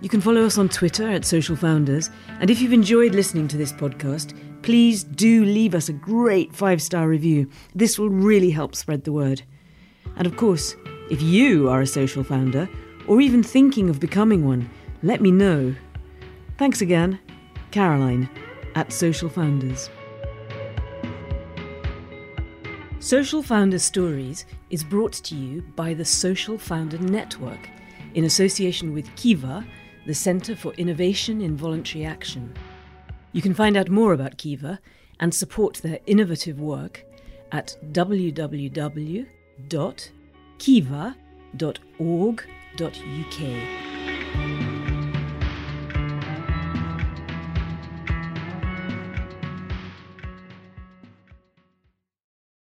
You can follow us on Twitter at Social Founders, and if you've enjoyed listening to this podcast, please do leave us a great five star review. This will really help spread the word. And of course, if you are a social founder, or even thinking of becoming one, let me know. Thanks again, Caroline at Social Founders. Social Founder Stories is brought to you by the Social Founder Network, in association with CIVA, the Centre for Innovation in Voluntary Action. You can find out more about CIVA and support their innovative work at www.civa.org.uk.